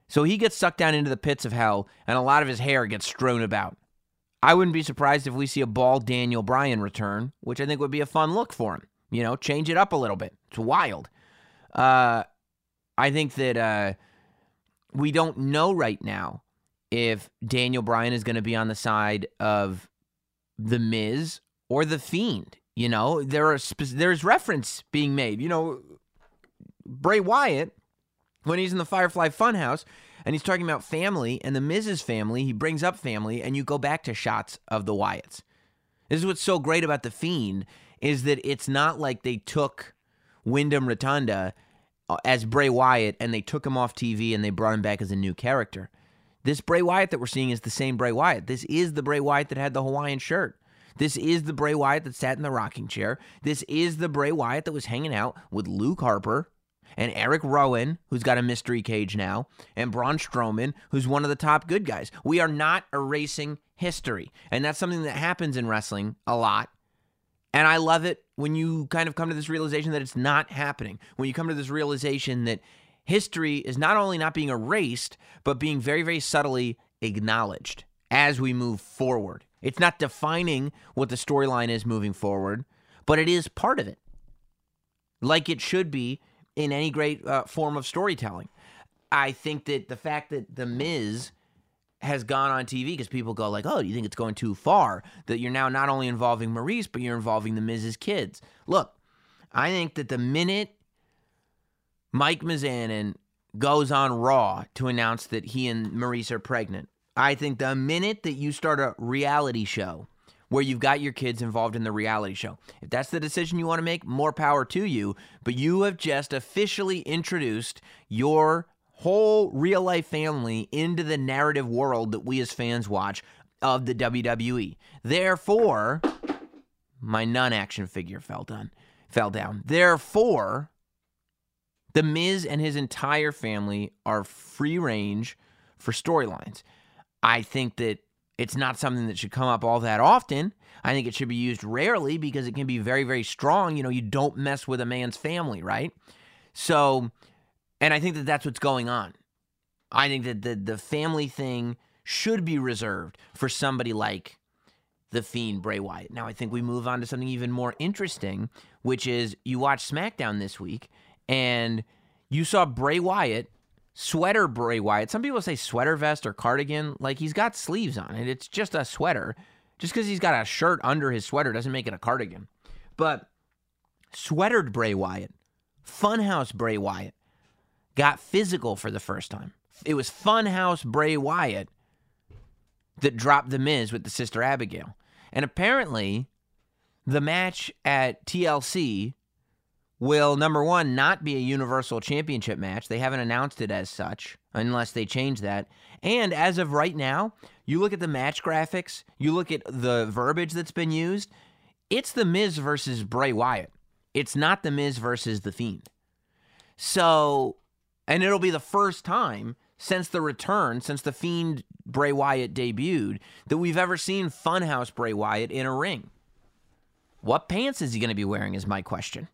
So he gets sucked down into the pits of hell, and a lot of his hair gets strewn about. I wouldn't be surprised if we see a bald Daniel Bryan return, which I think would be a fun look for him. You know, change it up a little bit. It's wild. Uh, I think that uh, we don't know right now if Daniel Bryan is going to be on the side of the Miz or the Fiend. You know, there are spe- there's reference being made. You know, Bray Wyatt when he's in the Firefly Funhouse and he's talking about family and the Miz's family, he brings up family, and you go back to shots of the Wyatts. This is what's so great about the Fiend is that it's not like they took Windham Rotunda uh, as Bray Wyatt and they took him off TV and they brought him back as a new character. This Bray Wyatt that we're seeing is the same Bray Wyatt. This is the Bray Wyatt that had the Hawaiian shirt. This is the Bray Wyatt that sat in the rocking chair. This is the Bray Wyatt that was hanging out with Luke Harper and Eric Rowan, who's got a mystery cage now, and Braun Strowman, who's one of the top good guys. We are not erasing history. And that's something that happens in wrestling a lot. And I love it when you kind of come to this realization that it's not happening. When you come to this realization that history is not only not being erased, but being very, very subtly acknowledged as we move forward. It's not defining what the storyline is moving forward, but it is part of it, like it should be in any great uh, form of storytelling. I think that the fact that The Miz has gone on TV because people go like, "Oh, you think it's going too far?" That you're now not only involving Maryse, but you're involving the Miz's kids. Look, I think that the minute Mike Mizanin goes on Raw to announce that he and Maryse are pregnant, I think the minute that you start a reality show where you've got your kids involved in the reality show, if that's the decision you want to make, more power to you. But you have just officially introduced your whole real life family into the narrative world that we as fans watch of the WWE. Therefore, my non action figure fell down. Fell down. Therefore, the Miz and his entire family are free range for storylines. I think that it's not something that should come up all that often. I think it should be used rarely because it can be very, very strong. You know, you don't mess with a man's family, right? So, and I think that that's what's going on. I think that the, the family thing should be reserved for somebody like the Fiend Bray Wyatt. Now, I think we move on to something even more interesting, which is you watch SmackDown this week and you saw Bray Wyatt, sweater Bray Wyatt. Some people say sweater vest or cardigan. Like he's got sleeves on it. It's just a sweater. Just because he's got a shirt under his sweater doesn't make it a cardigan. But sweatered Bray Wyatt, Funhouse Bray Wyatt, got physical for the first time. It was Funhouse Bray Wyatt that dropped The Miz with the sister Abigail. And apparently, the match at TLC will, number one, not be a Universal Championship match. They haven't announced it as such, unless they change that. And as of right now, you look at the match graphics, you look at the verbiage that's been used, it's The Miz versus Bray Wyatt. It's not The Miz versus The Fiend. So, and it'll be the first time since the return, since the Fiend Bray Wyatt debuted, that we've ever seen Funhouse Bray Wyatt in a ring. What pants is he going to be wearing? Is my question.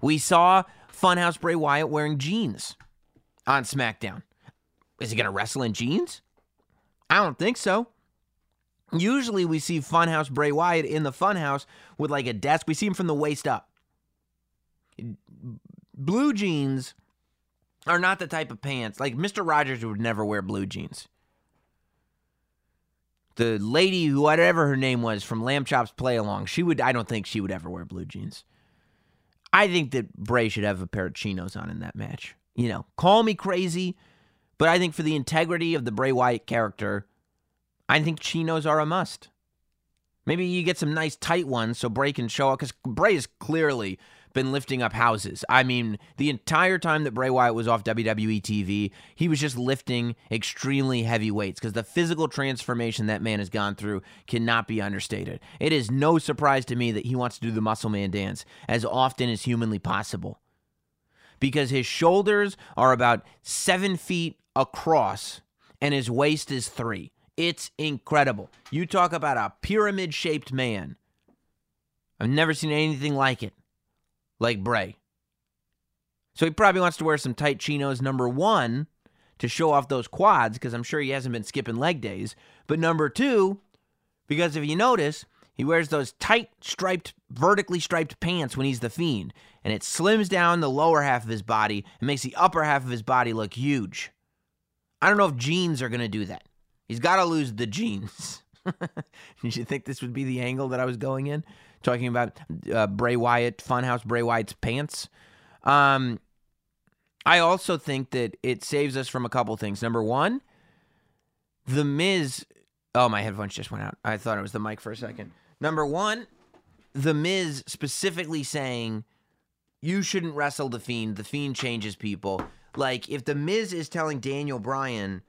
We saw Funhouse Bray Wyatt wearing jeans on SmackDown. Is he going to wrestle in jeans? I don't think so. Usually we see Funhouse Bray Wyatt in the Funhouse with like a desk. We see him from the waist up. Blue jeans are not the type of pants. Like Mr. Rogers would never wear blue jeans. The lady whatever her name was from Lamb Chops Play Along, she would I don't think she would ever wear blue jeans. I think that Bray should have a pair of chinos on in that match. You know, call me crazy, but I think for the integrity of the Bray Wyatt character, I think chinos are a must. Maybe you get some nice tight ones so Bray can show up because Bray is clearly been lifting up houses. I mean, the entire time that Bray Wyatt was off WWE TV, he was just lifting extremely heavy weights because the physical transformation that man has gone through cannot be understated. It is no surprise to me that he wants to do the muscle man dance as often as humanly possible because his shoulders are about seven feet across and his waist is three. It's incredible. You talk about a pyramid shaped man. I've never seen anything like it, like Bray. So he probably wants to wear some tight chinos, number one, to show off those quads, because I'm sure he hasn't been skipping leg days. But number two, because if you notice, he wears those tight, striped, vertically striped pants when he's the fiend, and it slims down the lower half of his body and makes the upper half of his body look huge. I don't know if jeans are going to do that. He's got to lose the jeans. Did you think this would be the angle that I was going in? Talking about uh, Bray Wyatt, Funhouse Bray Wyatt's pants. Um, I also think that it saves us from a couple things. Number one, The Miz. Oh, my headphones just went out. I thought it was the mic for a second. Number one, The Miz specifically saying you shouldn't wrestle the Fiend. The Fiend changes people. Like, if The Miz is telling Daniel Bryan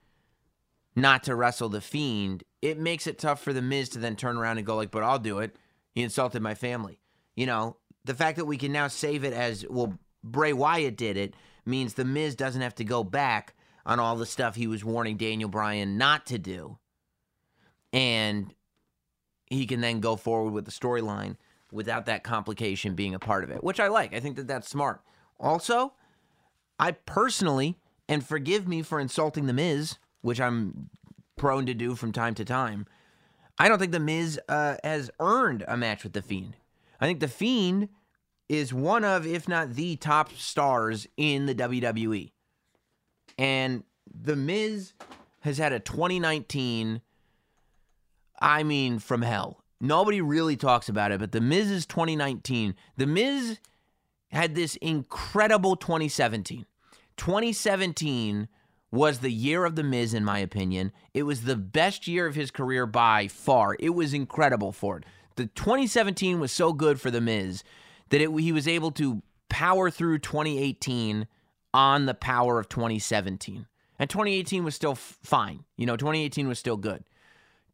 not to wrestle the Fiend, it makes it tough for The Miz to then turn around and go, like, but I'll do it. He insulted my family. You know, the fact that we can now save it as, well, Bray Wyatt did it means The Miz doesn't have to go back on all the stuff he was warning Daniel Bryan not to do. And he can then go forward with the storyline without that complication being a part of it, which I like. I think that that's smart. Also, I personally, and forgive me for insulting The Miz, which I'm prone to do from time to time, I don't think The Miz uh, has earned a match with The Fiend. I think The Fiend is one of, if not the top stars in the WWE. And The Miz has had a 2019, I mean, from hell. Nobody really talks about it, but The Miz's 2019, The Miz had this incredible 2017. 2017 was the year of The Miz, in my opinion. It was the best year of his career by far. It was incredible for it. The 2017 was so good for The Miz that it, he was able to power through 2018 on the power of 2017. And 2018 was still f- fine. You know, 2018 was still good.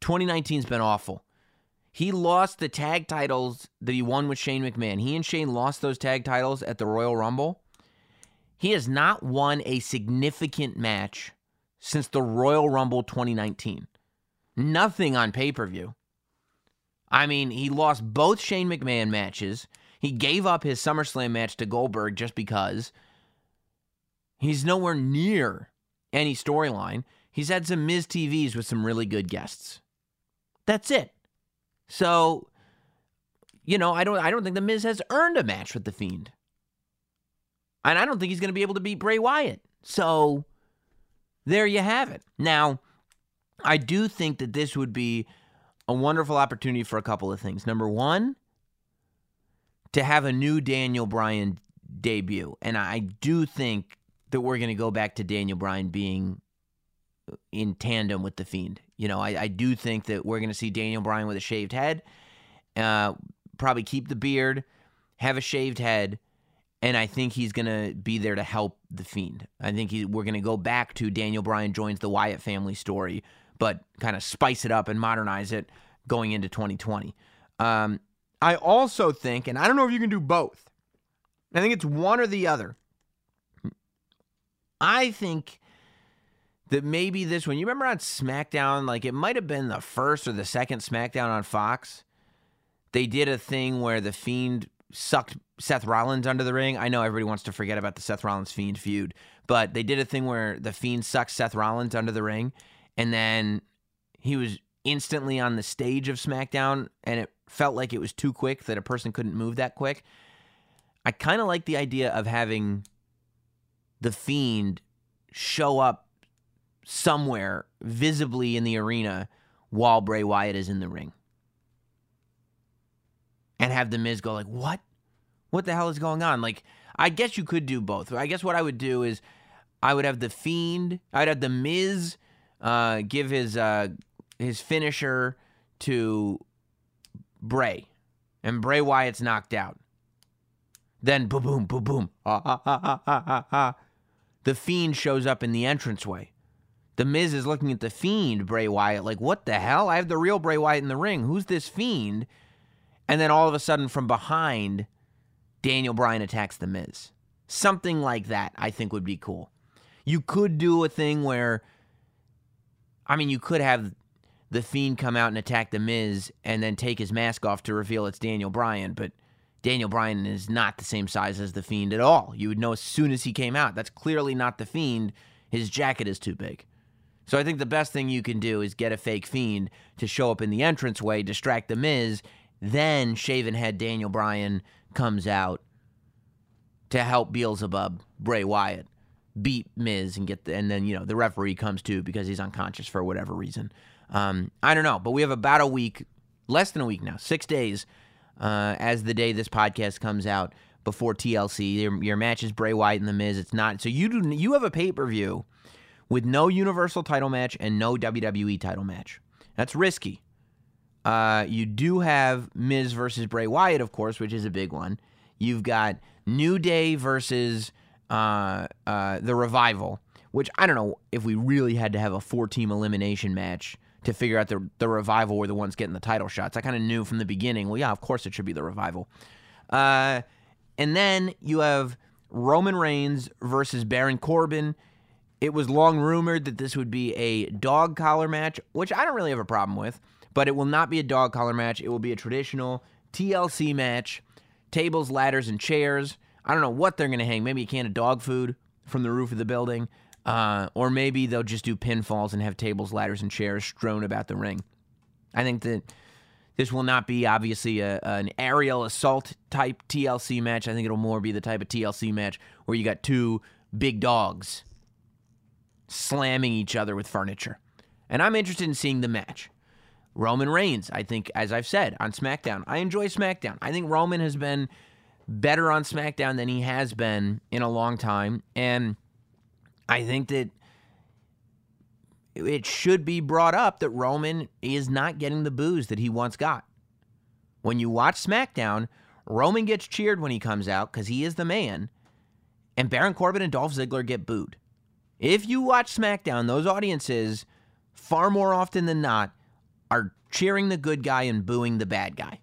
2019's been awful. He lost the tag titles that he won with Shane McMahon. He and Shane lost those tag titles at the Royal Rumble. He has not won a significant match since the Royal Rumble 2019. Nothing on pay per view. I mean, he lost both Shane McMahon matches. He gave up his SummerSlam match to Goldberg just because. He's nowhere near any storyline. He's had some Miz TVs with some really good guests. That's it. So, you know, I don't I don't think the Miz has earned a match with the Fiend. And I don't think he's going to be able to beat Bray Wyatt. So, there you have it. Now, I do think that this would be a wonderful opportunity for a couple of things. Number 1, to have a new Daniel Bryan debut. And I do think that we're going to go back to Daniel Bryan being in tandem with the Fiend. You know, I, I do think that we're going to see Daniel Bryan with a shaved head, uh, probably keep the beard, have a shaved head, and I think he's going to be there to help the Fiend. I think he, we're going to go back to Daniel Bryan joins the Wyatt family story, but kind of spice it up and modernize it going into 2020. Um, I also think, and I don't know if you can do both, I think it's one or the other. I think that maybe this one, you remember on SmackDown, like it might have been the first or the second SmackDown on Fox. They did a thing where the Fiend sucked Seth Rollins under the ring. I know everybody wants to forget about the Seth Rollins Fiend feud, but they did a thing where the Fiend sucked Seth Rollins under the ring, and then he was instantly on the stage of SmackDown, and it felt like it was too quick that a person couldn't move that quick. I kind of like the idea of having the Fiend show up somewhere visibly in the arena while Bray Wyatt is in the ring. And have the Miz go like, "What? What the hell is going on?" Like, I guess you could do both. I guess what I would do is I would have the Fiend, I'd have the Miz uh, give his uh, his finisher to Bray, and Bray Wyatt's knocked out. Then boom, boom, boom, boom. Ah, ah, ah, ah, ah, ah. The Fiend shows up in the entranceway. The Miz is looking at the Fiend, Bray Wyatt, like, what the hell? I have the real Bray Wyatt in the ring. Who's this Fiend? And then all of a sudden, from behind, Daniel Bryan attacks the Miz. Something like that, I think, would be cool. You could do a thing where I mean, you could have the Fiend come out and attack the Miz, and then take his mask off to reveal it's Daniel Bryan, but. Daniel Bryan is not the same size as the Fiend at all. You would know as soon as he came out. That's clearly not the Fiend. His jacket is too big. So I think the best thing you can do is get a fake Fiend to show up in the entranceway, distract the Miz, then shaven head Daniel Bryan comes out to help Beelzebub, Bray Wyatt, beat Miz and get the, and then you know the referee comes too because he's unconscious for whatever reason. Um, I don't know, but we have about a week, less than a week now, six days uh, as the day this podcast comes out before TLC. Your, your match is Bray Wyatt and The Miz. It's not so you do you have a pay per view with no Universal title match and no WWE title match. That's risky. Uh, you do have Miz versus Bray Wyatt, of course, which is a big one. You've got New Day versus uh, uh, the Revival, which I don't know if we really had to have a four team elimination match to figure out the the revival were the ones getting the title shots. I kind of knew from the beginning. Well, yeah, of course it should be the revival. Uh, and then you have Roman Reigns versus Baron Corbin. It was long rumored that this would be a dog collar match, which I don't really have a problem with. But it will not be a dog collar match. It will be a traditional TLC match. Tables, ladders, and chairs. I don't know what they're going to hang. Maybe a can of dog food from the roof of the building. Uh, or maybe they'll just do pinfalls and have tables, ladders, and chairs strewn about the ring. I think that this will not be obviously a, an aerial assault type TLC match. I think it'll more be the type of TLC match where you got two big dogs slamming each other with furniture. And I'm interested in seeing the match. Roman Reigns, I think, as I've said on SmackDown, I enjoy SmackDown. I think Roman has been better on SmackDown than he has been in a long time. And I think that it should be brought up that Roman is not getting the booze that he once got. When you watch SmackDown, Roman gets cheered when he comes out because he is the man, and Baron Corbin and Dolph Ziggler get booed. If you watch SmackDown, those audiences, far more often than not, are cheering the good guy and booing the bad guy,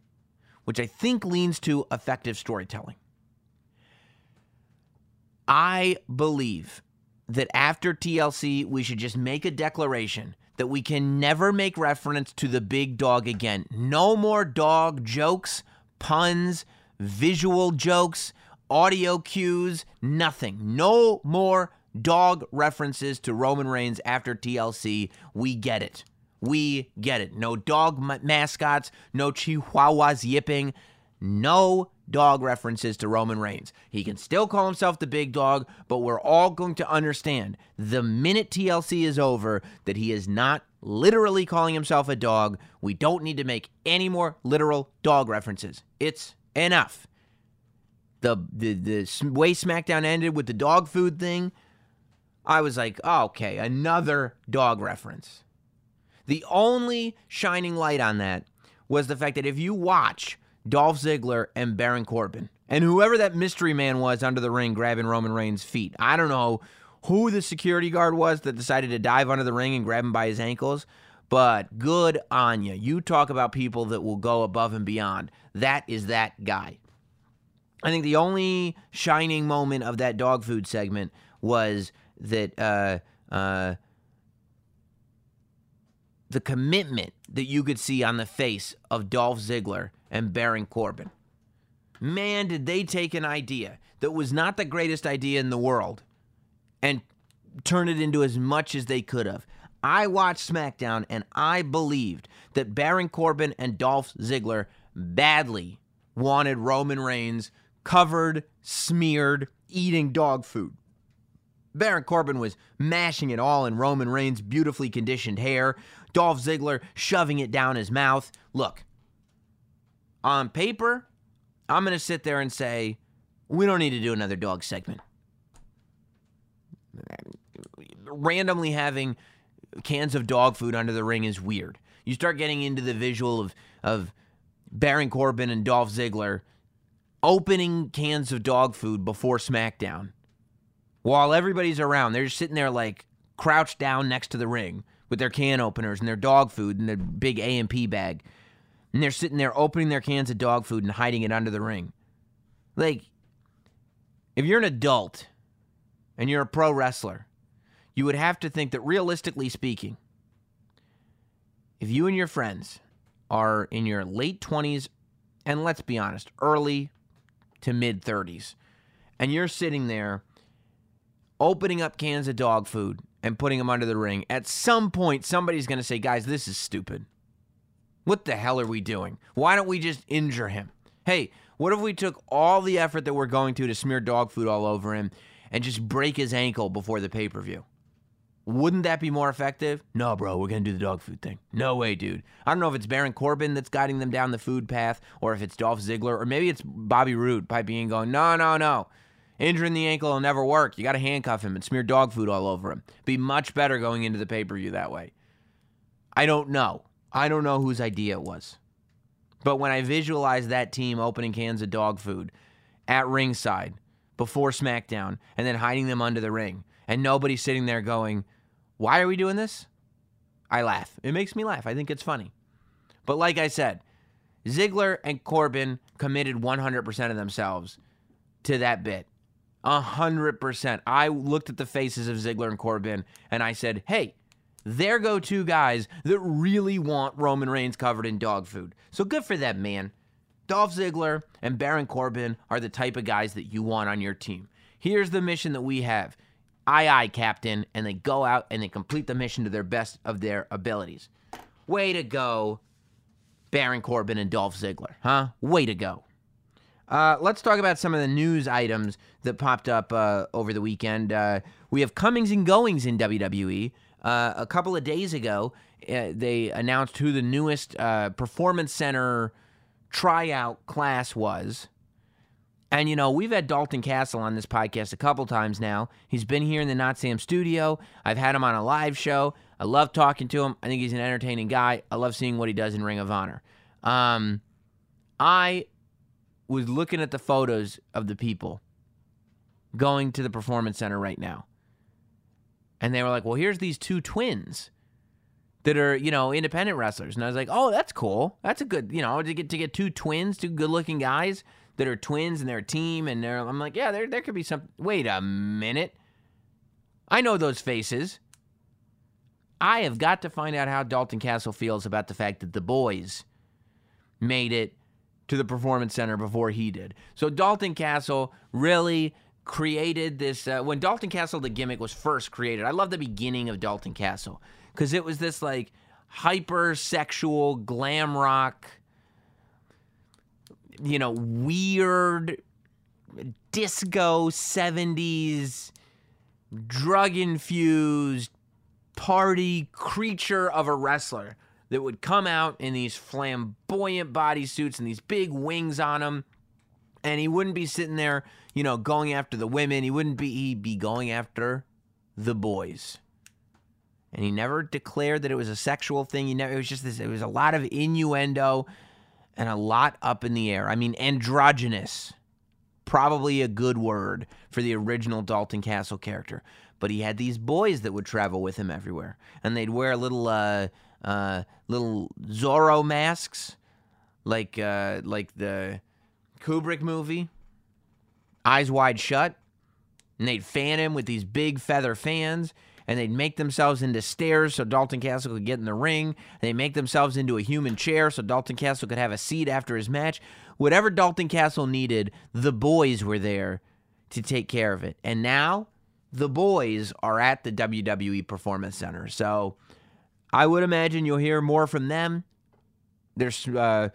which I think leans to effective storytelling. I believe that after TLC, we should just make a declaration that we can never make reference to the big dog again. No more dog jokes, puns, visual jokes, audio cues, nothing. No more dog references to Roman Reigns after TLC. We get it. We get it. No dog ma- mascots, no chihuahuas yipping, no dog references to Roman Reigns. He can still call himself the big dog, but we're all going to understand the minute TLC is over that he is not literally calling himself a dog. We don't need to make any more literal dog references. It's enough. The the the way SmackDown ended with the dog food thing, I was like, oh, okay, another dog reference. The only shining light on that was the fact that if you watch Dolph Ziggler and Baron Corbin, and whoever that mystery man was under the ring grabbing Roman Reigns' feet, I don't know who the security guard was that decided to dive under the ring and grab him by his ankles, but good on you. You talk about people that will go above and beyond. That is that guy. I think the only shining moment of that dog food segment was that uh, uh, the commitment that you could see on the face of Dolph Ziggler and Baron Corbin. Man, did they take an idea that was not the greatest idea in the world and turn it into as much as they could have. I watched SmackDown and I believed that Baron Corbin and Dolph Ziggler badly wanted Roman Reigns covered, smeared, eating dog food. Baron Corbin was mashing it all in Roman Reigns' beautifully conditioned hair, Dolph Ziggler shoving it down his mouth. Look, on paper, I'm going to sit there and say, we don't need to do another dog segment. Randomly having cans of dog food under the ring is weird. You start getting into the visual of, of Baron Corbin and Dolph Ziggler opening cans of dog food before SmackDown while everybody's around. They're just sitting there like crouched down next to the ring with their can openers and their dog food and their big A&P bag. And they're sitting there opening their cans of dog food and hiding it under the ring. Like, if you're an adult and you're a pro wrestler, you would have to think that realistically speaking, if you and your friends are in your late 20s and let's be honest, early to mid 30s, and you're sitting there opening up cans of dog food and putting them under the ring, at some point somebody's going to say, "Guys, this is stupid. What the hell are we doing? Why don't we just injure him? Hey, what if we took all the effort that we're going to to smear dog food all over him and just break his ankle before the pay-per-view?" Wouldn't that be more effective? No, bro, we're going to do the dog food thing. No way, dude. I don't know if it's Baron Corbin that's guiding them down the food path or if it's Dolph Ziggler or maybe it's Bobby Roode piping in going, no, no, no. Injuring the ankle will never work. You got to handcuff him and smear dog food all over him. Be much better going into the pay per view that way. I don't know. I don't know whose idea it was. But when I visualize that team opening cans of dog food at ringside before SmackDown and then hiding them under the ring, and nobody sitting there going, Why are we doing this? I laugh. It makes me laugh. I think it's funny. But like I said, Ziggler and Corbin committed 100% of themselves to that bit. 100%. I looked at the faces of Ziggler and Corbin and I said, hey, there go two guys that really want Roman Reigns covered in dog food. So good for them, man. Dolph Ziggler and Baron Corbin are the type of guys that you want on your team. Here's the mission that we have aye aye, Captain, and they go out and they complete the mission to their best of their abilities. Way to go, Baron Corbin and Dolph Ziggler, huh? Way to go. Uh, let's talk about some of the news items that popped up uh, over the weekend. Uh, we have comings and goings in WWE. Uh, a couple of days ago, uh, they announced who the newest uh, Performance Center tryout class was. And, you know, we've had Dalton Castle on this podcast a couple times now. He's been here in the Not Sam studio. I've had him on a live show. I love talking to him. I think he's an entertaining guy. I love seeing what he does in Ring of Honor. Um, I was looking at the photos of the people going to the Performance Center right now. And they were like, well, here's these two twins that are, you know, independent wrestlers. And I was like, oh, that's cool. That's a good, you know, to get to get two twins, two good looking guys that are twins and they're a team and they're I'm like, yeah, there there could be some wait a minute. I know those faces. I have got to find out how Dalton Castle feels about the fact that the boys made it to the performance center before he did. So Dalton Castle really created this uh, when Dalton Castle the gimmick was first created. I love the beginning of Dalton Castle cuz it was this like hypersexual glam rock you know, weird disco 70s drug infused party creature of a wrestler that would come out in these flamboyant bodysuits and these big wings on him and he wouldn't be sitting there, you know, going after the women. He wouldn't be he'd be going after the boys. And he never declared that it was a sexual thing. He never it was just this it was a lot of innuendo and a lot up in the air. I mean, androgynous, probably a good word for the original Dalton Castle character. But he had these boys that would travel with him everywhere, and they'd wear little, uh, uh, little Zorro masks, like, uh, like the Kubrick movie, Eyes Wide Shut, and they'd fan him with these big feather fans and they'd make themselves into stairs so Dalton Castle could get in the ring. They make themselves into a human chair so Dalton Castle could have a seat after his match. Whatever Dalton Castle needed, the boys were there to take care of it. And now the boys are at the WWE Performance Center. So I would imagine you'll hear more from them. There's uh,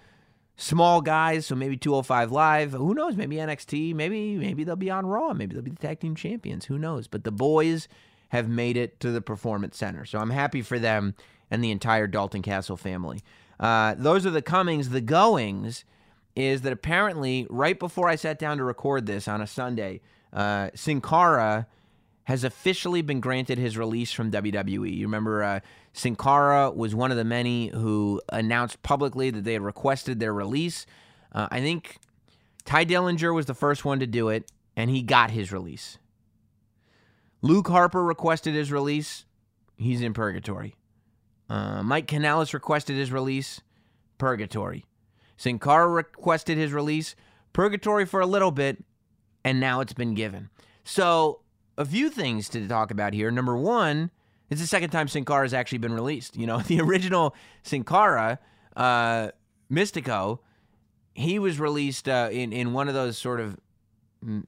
small guys, so maybe 205 Live. Who knows? Maybe NXT. Maybe maybe they'll be on Raw. Maybe they'll be the tag team champions. Who knows? But the boys have made it to the Performance Center. So I'm happy for them and the entire Dalton Castle family. Uh, those are the comings. The goings is that apparently, right before I sat down to record this on a Sunday, uh, Sin Cara has officially been granted his release from WWE. You remember, uh, Sin Cara was one of the many who announced publicly that they had requested their release. Uh, I think Tye Dillinger was the first one to do it, and he got his release. Luke Harper requested his release. He's in purgatory. Uh, Mike Kanellis requested his release. Purgatory. Sin Cara requested his release. Purgatory for a little bit, and now it's been given. So, a few things to talk about here. Number one, It's the second time Sin Cara has actually been released. You know, the original Sin Cara, uh, Mystico, he was released uh, in in one of those sort of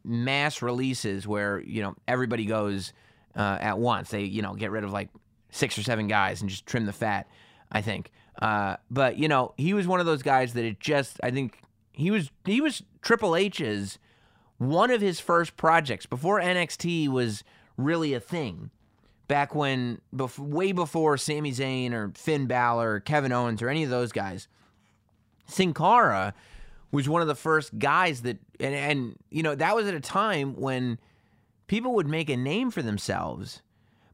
mass releases where you know everybody goes uh, at once. They you know get rid of like six or seven guys and just trim the fat. I think, uh, but you know he was one of those guys that it just I think he was he was Triple H's one of his first projects before NXT was really a thing. Back when, bef- way before Sami Zayn or Finn Balor or Kevin Owens or any of those guys, Sin Cara was one of the first guys that, and, and you know, that was at a time when people would make a name for themselves,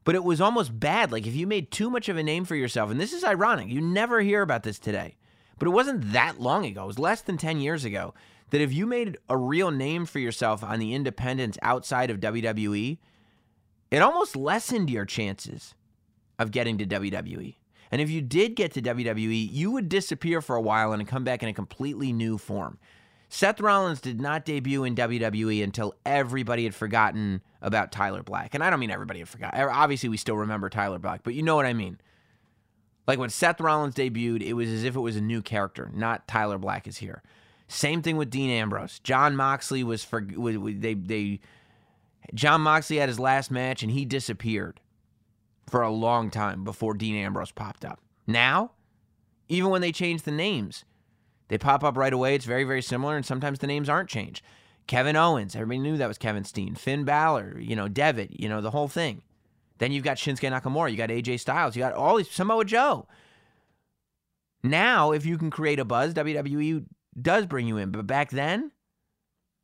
but it was almost bad. Like if you made too much of a name for yourself, and this is ironic, you never hear about this today, but it wasn't that long ago, it was less than 10 years ago, that if you made a real name for yourself on the independents outside of WWE, it almost lessened your chances of getting to WWE. And if you did get to WWE, you would disappear for a while and come back in a completely new form. Seth Rollins did not debut in WWE until everybody had forgotten about Tyler Black. And I don't mean everybody had forgotten. Er, obviously, we still remember Tyler Black, but you know what I mean. Like when Seth Rollins debuted, it was as if it was a new character, not Tyler Black is here. Same thing with Dean Ambrose. Jon Moxley was for they they Jon Moxley had his last match and he disappeared for a long time before Dean Ambrose popped up. Now, even when they change the names, they pop up right away. It's very, very similar, and sometimes the names aren't changed. Kevin Owens, everybody knew that was Kevin Steen. Finn Balor, you know, Devitt, you know, the whole thing. Then you've got Shinsuke Nakamura, you got AJ Styles, you got all these Samoa Joe. Now, if you can create a buzz, WWE does bring you in. But back then,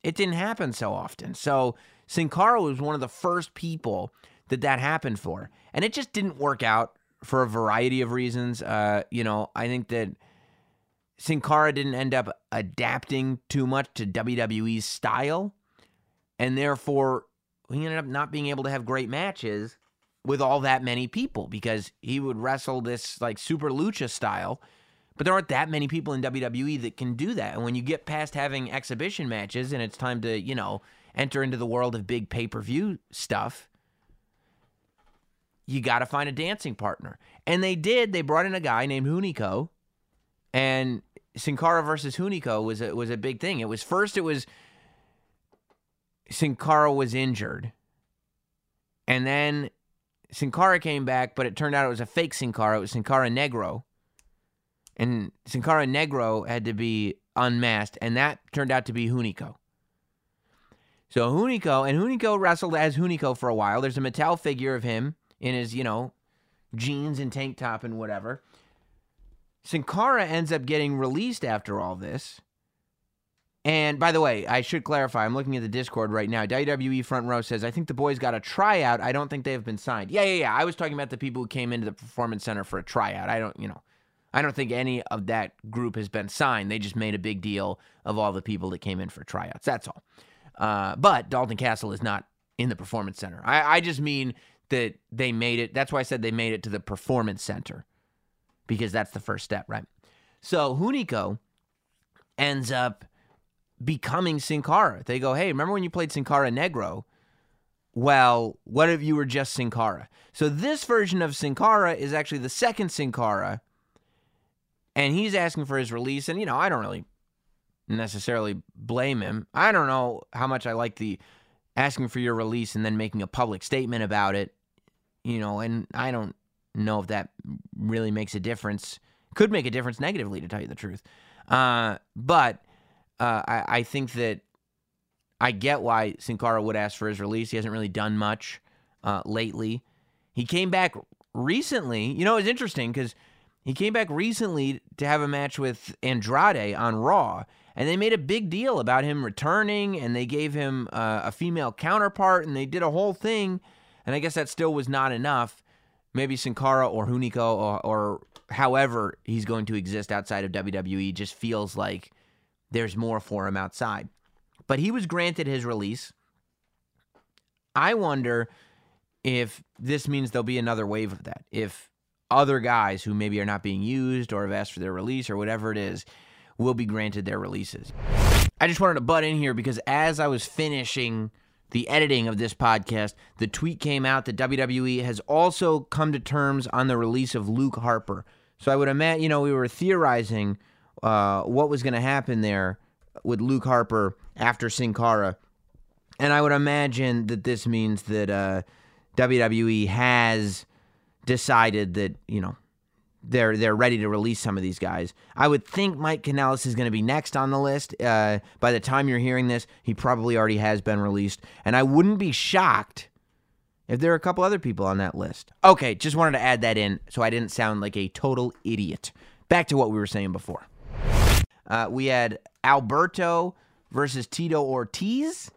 it didn't happen so often. So Sin Cara was one of the first people that that happened for. And it just didn't work out for a variety of reasons. Uh, you know, I think that Sin Cara didn't end up adapting too much to WWE's style. And therefore, he ended up not being able to have great matches with all that many people because he would wrestle this like super lucha style but there aren't that many people in WWE that can do that. And when you get past having exhibition matches and it's time to, you know, enter into the world of big pay per view stuff, you got to find a dancing partner. And they did. They brought in a guy named Hunico, and Sin Cara versus Hunico was a, was a big thing. It was first. It was Sin Cara was injured, and then Sin Cara came back, but it turned out it was a fake Sin Cara. It was Sin Cara Negro, and Sin Cara Negro had to be unmasked, and that turned out to be Hunico. So Hunico, and Hunico wrestled as Hunico for a while. There's a Mattel figure of him in his, you know, jeans and tank top and whatever. Sin Cara ends up getting released after all this. And by the way, I should clarify, I'm looking at the Discord right now. WWE Front Row says, I think the boys got a tryout. I don't think they have been signed. Yeah, yeah, yeah. I was talking about the people who came into the Performance Center for a tryout. I don't, you know, I don't think any of that group has been signed. They just made a big deal of all the people that came in for tryouts. That's all. Uh, but Dalton Castle is not in the Performance Center. I, I just mean that they made it. That's why I said they made it to the Performance Center because that's the first step, right? So Hunico ends up becoming Sin Cara. They go, hey, remember when you played Sin Cara Negro? Well, what if you were just Sin Cara? So this version of Sin Cara is actually the second Sin Cara, and he's asking for his release. And you know, I don't really necessarily blame him. I don't know how much I like the asking for your release and then making a public statement about it. You know, and I don't know if that really makes a difference. Could make a difference negatively, to tell you the truth. Uh, but uh, I, I think that I get why Sin Cara would ask for his release. He hasn't really done much uh, lately. He came back recently. You know, it's interesting because he came back recently to have a match with Andrade on Raw, and they made a big deal about him returning, and they gave him uh, a female counterpart, and they did a whole thing. And I guess that still was not enough. Maybe Sin Cara or Hunico or, or however he's going to exist outside of WWE just feels like there's more for him outside. But he was granted his release. I wonder if this means there'll be another wave of that. If other guys who maybe are not being used or have asked for their release or whatever it is will be granted their releases. I just wanted to butt in here because as I was finishing the editing of this podcast, the tweet came out that WWE has also come to terms on the release of Luke Harper. So I would imagine, you know, we were theorizing uh, what was going to happen there with Luke Harper after Sin Cara. And I would imagine that this means that uh, WWE has decided that, you know, they're they're ready to release some of these guys. I would think Mike Kanellis is going to be next on the list. Uh, by the time you're hearing this, he probably already has been released, and I wouldn't be shocked if there are a couple other people on that list. Okay, just wanted to add that in so I didn't sound like a total idiot. Back to what we were saying before. Uh, we had Alberto versus Tito Ortiz.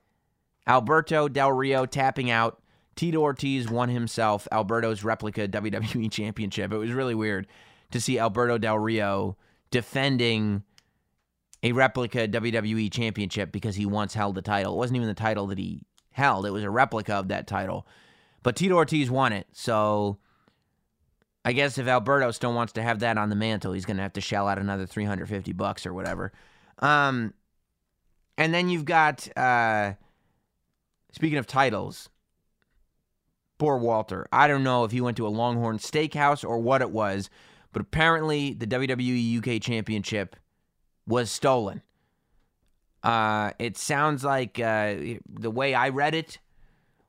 Alberto Del Rio tapping out. Tito Ortiz won himself Alberto's replica WWE championship. It was really weird to see Alberto Del Rio defending a replica WWE championship because he once held the title. It wasn't even the title that he held, it was a replica of that title. But Tito Ortiz won it. So I guess if Alberto still wants to have that on the mantle, he's going to have to shell out another 350 bucks or whatever. Um, and then you've got, uh, speaking of titles, poor Walter. I don't know if he went to a Longhorn Steakhouse or what it was, but apparently the WWE UK Championship was stolen. Uh, it sounds like uh, the way I read it,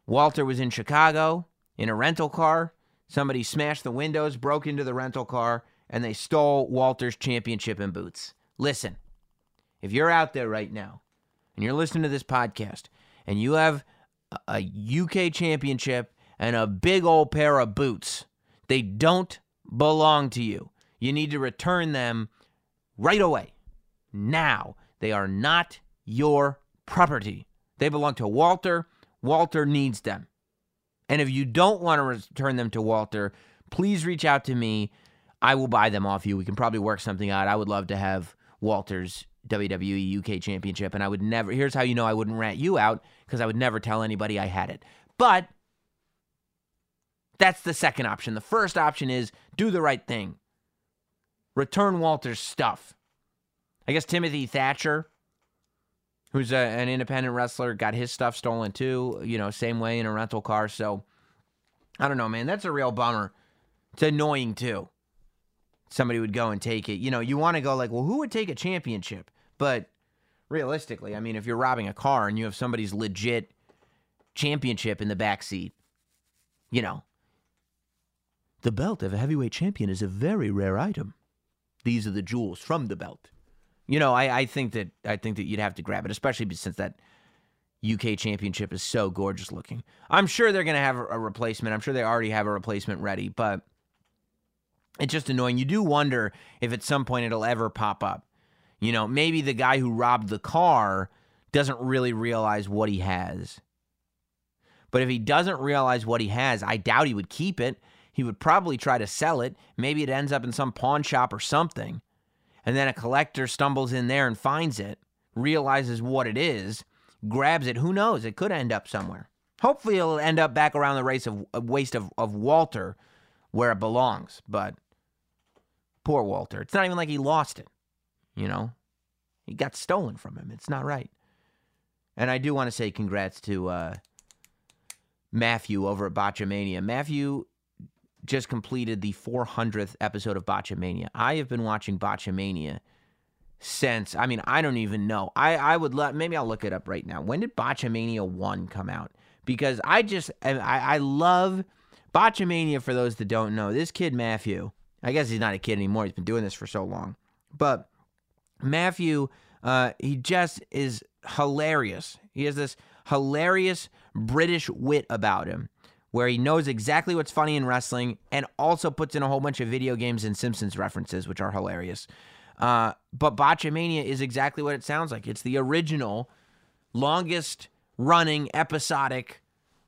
Walter was in Chicago in a rental car. Somebody smashed the windows, broke into the rental car, and they stole Walter's championship and boots. Listen, if you're out there right now and you're listening to this podcast and you have a UK championship and a big old pair of boots, they don't belong to you. You need to return them right away. Now. They are not your property. They belong to Walter. Walter needs them. And if you don't want to return them to Walter, please reach out to me. I will buy them off you. We can probably work something out. I would love to have Walter's WWE UK Championship, and I would never. Here's how you know I wouldn't rat you out because I would never tell anybody I had it. But that's the second option. The first option is do the right thing. Return Walter's stuff. I guess Timothy Thatcher, who's a, an independent wrestler, got his stuff stolen too. You know, same way in a rental car. So I don't know, man. That's a real bummer. It's annoying too. Somebody would go and take it. You know, you want to go like, well, who would take a championship? But realistically, I mean, if you're robbing a car and you have somebody's legit championship in the back seat, you know, the belt of a heavyweight champion is a very rare item. These are the jewels from the belt. You know, I, I think that I think that you'd have to grab it, especially since that UK championship is so gorgeous looking. I'm sure they're gonna have a replacement. I'm sure they already have a replacement ready, but it's just annoying. You do wonder if at some point it'll ever pop up. You know, maybe the guy who robbed the car doesn't really realize what he has. But if he doesn't realize what he has, I doubt he would keep it. He would probably try to sell it. Maybe it ends up in some pawn shop or something. And then a collector stumbles in there and finds it, realizes what it is, grabs it. Who knows? It could end up somewhere. Hopefully, it'll end up back around the race of waist of, of Walter where it belongs. But poor Walter. It's not even like he lost it. You know, he got stolen from him. It's not right. And I do want to say congrats to uh, Matthew over at Botchamania. Matthew just completed the 400th episode of Botchamania. I have been watching Botchamania since, I mean, I don't even know. I, I would let, maybe I'll look it up right now. When did Botchamania 1 come out? Because I just, I, I love Botchamania for those that don't know. This kid, Matthew, I guess he's not a kid anymore. He's been doing this for so long. But Matthew, uh, he just is hilarious. He has this hilarious British wit about him where he knows exactly what's funny in wrestling and also puts in a whole bunch of video games and Simpsons references, which are hilarious. Uh, but Botchamania is exactly what it sounds like. It's the original, longest running episodic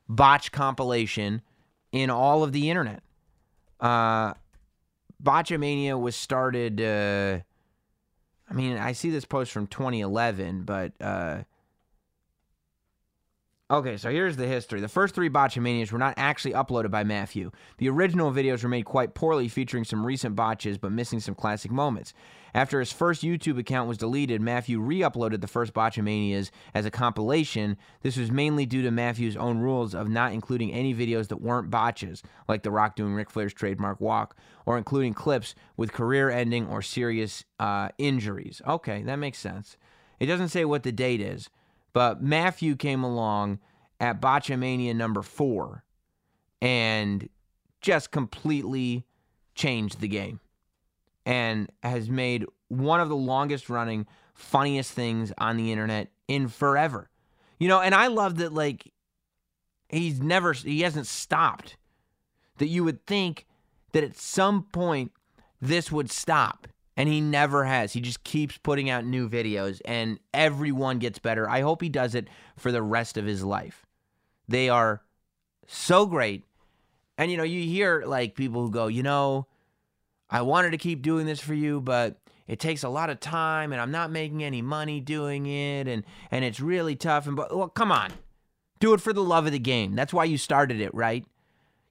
botch compilation in all of the internet. Uh, Botchamania was started. Uh, I mean, I see this post from 2011, but uh, Okay, so here's the history. The first three Botchamanias were not actually uploaded by Matthew. The original videos were made quite poorly, featuring some recent botches but missing some classic moments. After his first YouTube account was deleted, Matthew re uploaded the first Botchamanias as a compilation. This was mainly due to Matthew's own rules of not including any videos that weren't botches, like The Rock doing Ric Flair's trademark walk, or including clips with career ending or serious uh, injuries. Okay, that makes sense. It doesn't say what the date is, but Matthew came along at Botchamania number four and just completely changed the game and has made one of the longest running, funniest things on the internet in forever. You know, and I love that, like, he's never, he hasn't stopped. That you would think that at some point this would stop. And he never has. He just keeps putting out new videos, and everyone gets better. I hope he does it for the rest of his life. They are so great. And, you know, you hear like people who go, you know, I wanted to keep doing this for you, but it takes a lot of time and I'm not making any money doing it and and it's really tough and but well come on. Do it for the love of the game. That's why you started it, right?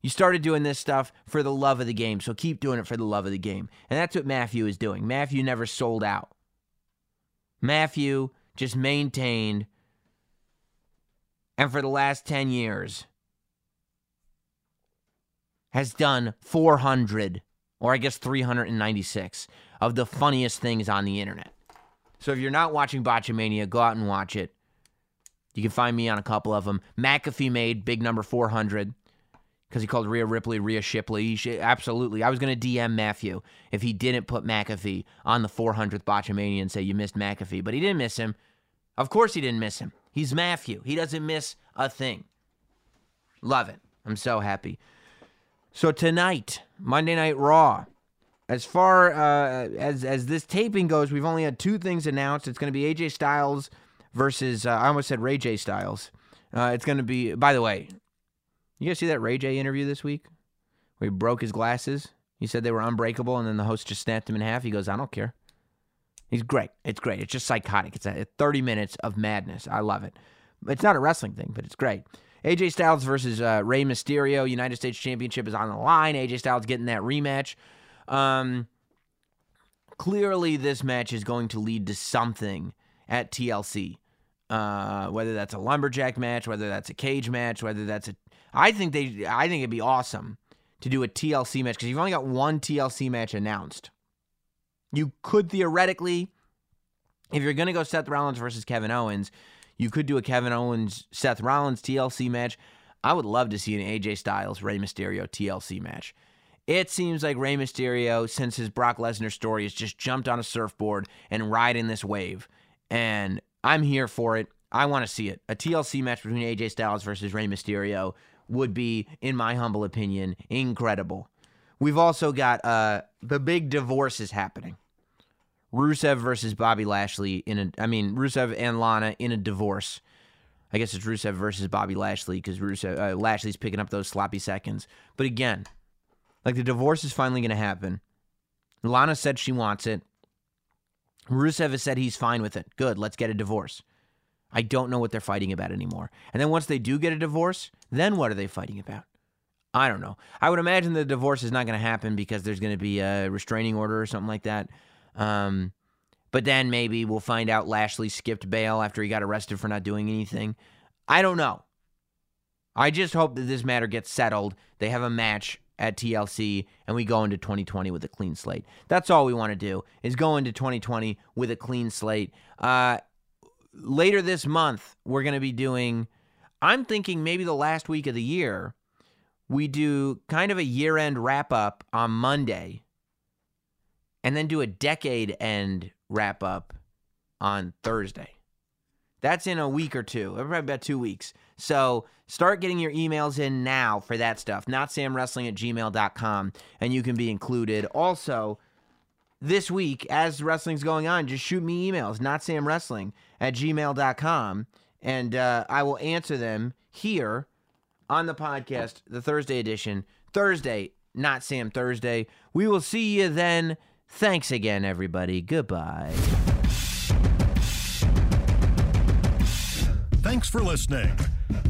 You started doing this stuff for the love of the game, so keep doing it for the love of the game. And that's what Matthew is doing. Matthew never sold out. Matthew just maintained and for the last 10 years has done 400 or I guess 396 of the funniest things on the internet. So if you're not watching Botchamania, go out and watch it. You can find me on a couple of them. McAfee made big number 400 because he called Rhea Ripley Rhea Shipley. Should, absolutely. I was going to DM Matthew if he didn't put McAfee on the 400th Botchamania and say you missed McAfee, but he didn't miss him. Of course he didn't miss him. He's Matthew. He doesn't miss a thing. Love it. I'm so happy. So tonight, Monday Night Raw. As far uh, as as this taping goes, we've only had two things announced. It's going to be AJ Styles versus uh, I almost said Ray J Styles. Uh, it's going to be. By the way, you guys see that Ray J interview this week where he broke his glasses? He said they were unbreakable, and then the host just snapped him in half. He goes, "I don't care." He's great. It's great. It's just psychotic. It's a 30 minutes of madness. I love it. It's not a wrestling thing, but it's great. AJ Styles versus uh, Rey Mysterio. United States Championship is on the line. AJ Styles getting that rematch. Um, clearly, this match is going to lead to something at TLC. Uh, whether that's a lumberjack match, whether that's a cage match, whether that's a, I think they, I think it'd be awesome to do a TLC match because you've only got one TLC match announced. You could theoretically, if you're going to go Seth Rollins versus Kevin Owens, you could do a Kevin Owens Seth Rollins TLC match. I would love to see an AJ Styles Rey Mysterio TLC match. It seems like Rey Mysterio, since his Brock Lesnar story, has just jumped on a surfboard and riding this wave. And I'm here for it. I want to see it. A TLC match between AJ Styles versus Rey Mysterio would be, in my humble opinion, incredible. We've also got uh, the big divorce is happening. Rusev versus Bobby Lashley in a, I mean, Rusev and Lana in a divorce. I guess it's Rusev versus Bobby Lashley because Rusev uh, Lashley's picking up those sloppy seconds. But again, like the divorce is finally going to happen. Lana said she wants it. Rusev has said he's fine with it. Good, let's get a divorce. I don't know what they're fighting about anymore. And then once they do get a divorce, then what are they fighting about? I don't know. I would imagine the divorce is not going to happen because there's going to be a restraining order or something like that. Um, but then maybe we'll find out Lashley skipped bail after he got arrested for not doing anything. I don't know. I just hope that this matter gets settled. They have a match at TLC and we go into 2020 with a clean slate. That's all we want to do is go into 2020 with a clean slate. Uh, later this month, we're going to be doing, I'm thinking maybe the last week of the year, we do kind of a year end wrap up on Monday and then do a decade end wrap up on Thursday. That's in a week or two, probably about two weeks. So start getting your emails in now for that stuff. Not samwrestling at gmail.com, and you can be included. Also, this week, as wrestling's going on, just shoot me emails, not samwrestling at gmail.com, and uh, I will answer them here on the podcast, the Thursday edition. Thursday, not Sam Thursday. We will see you then. Thanks again, everybody. Goodbye. Thanks for listening.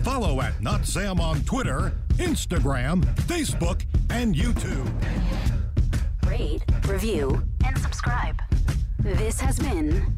Follow at Not Sam on Twitter, Instagram, Facebook, and YouTube. Rate, review, and subscribe. This has been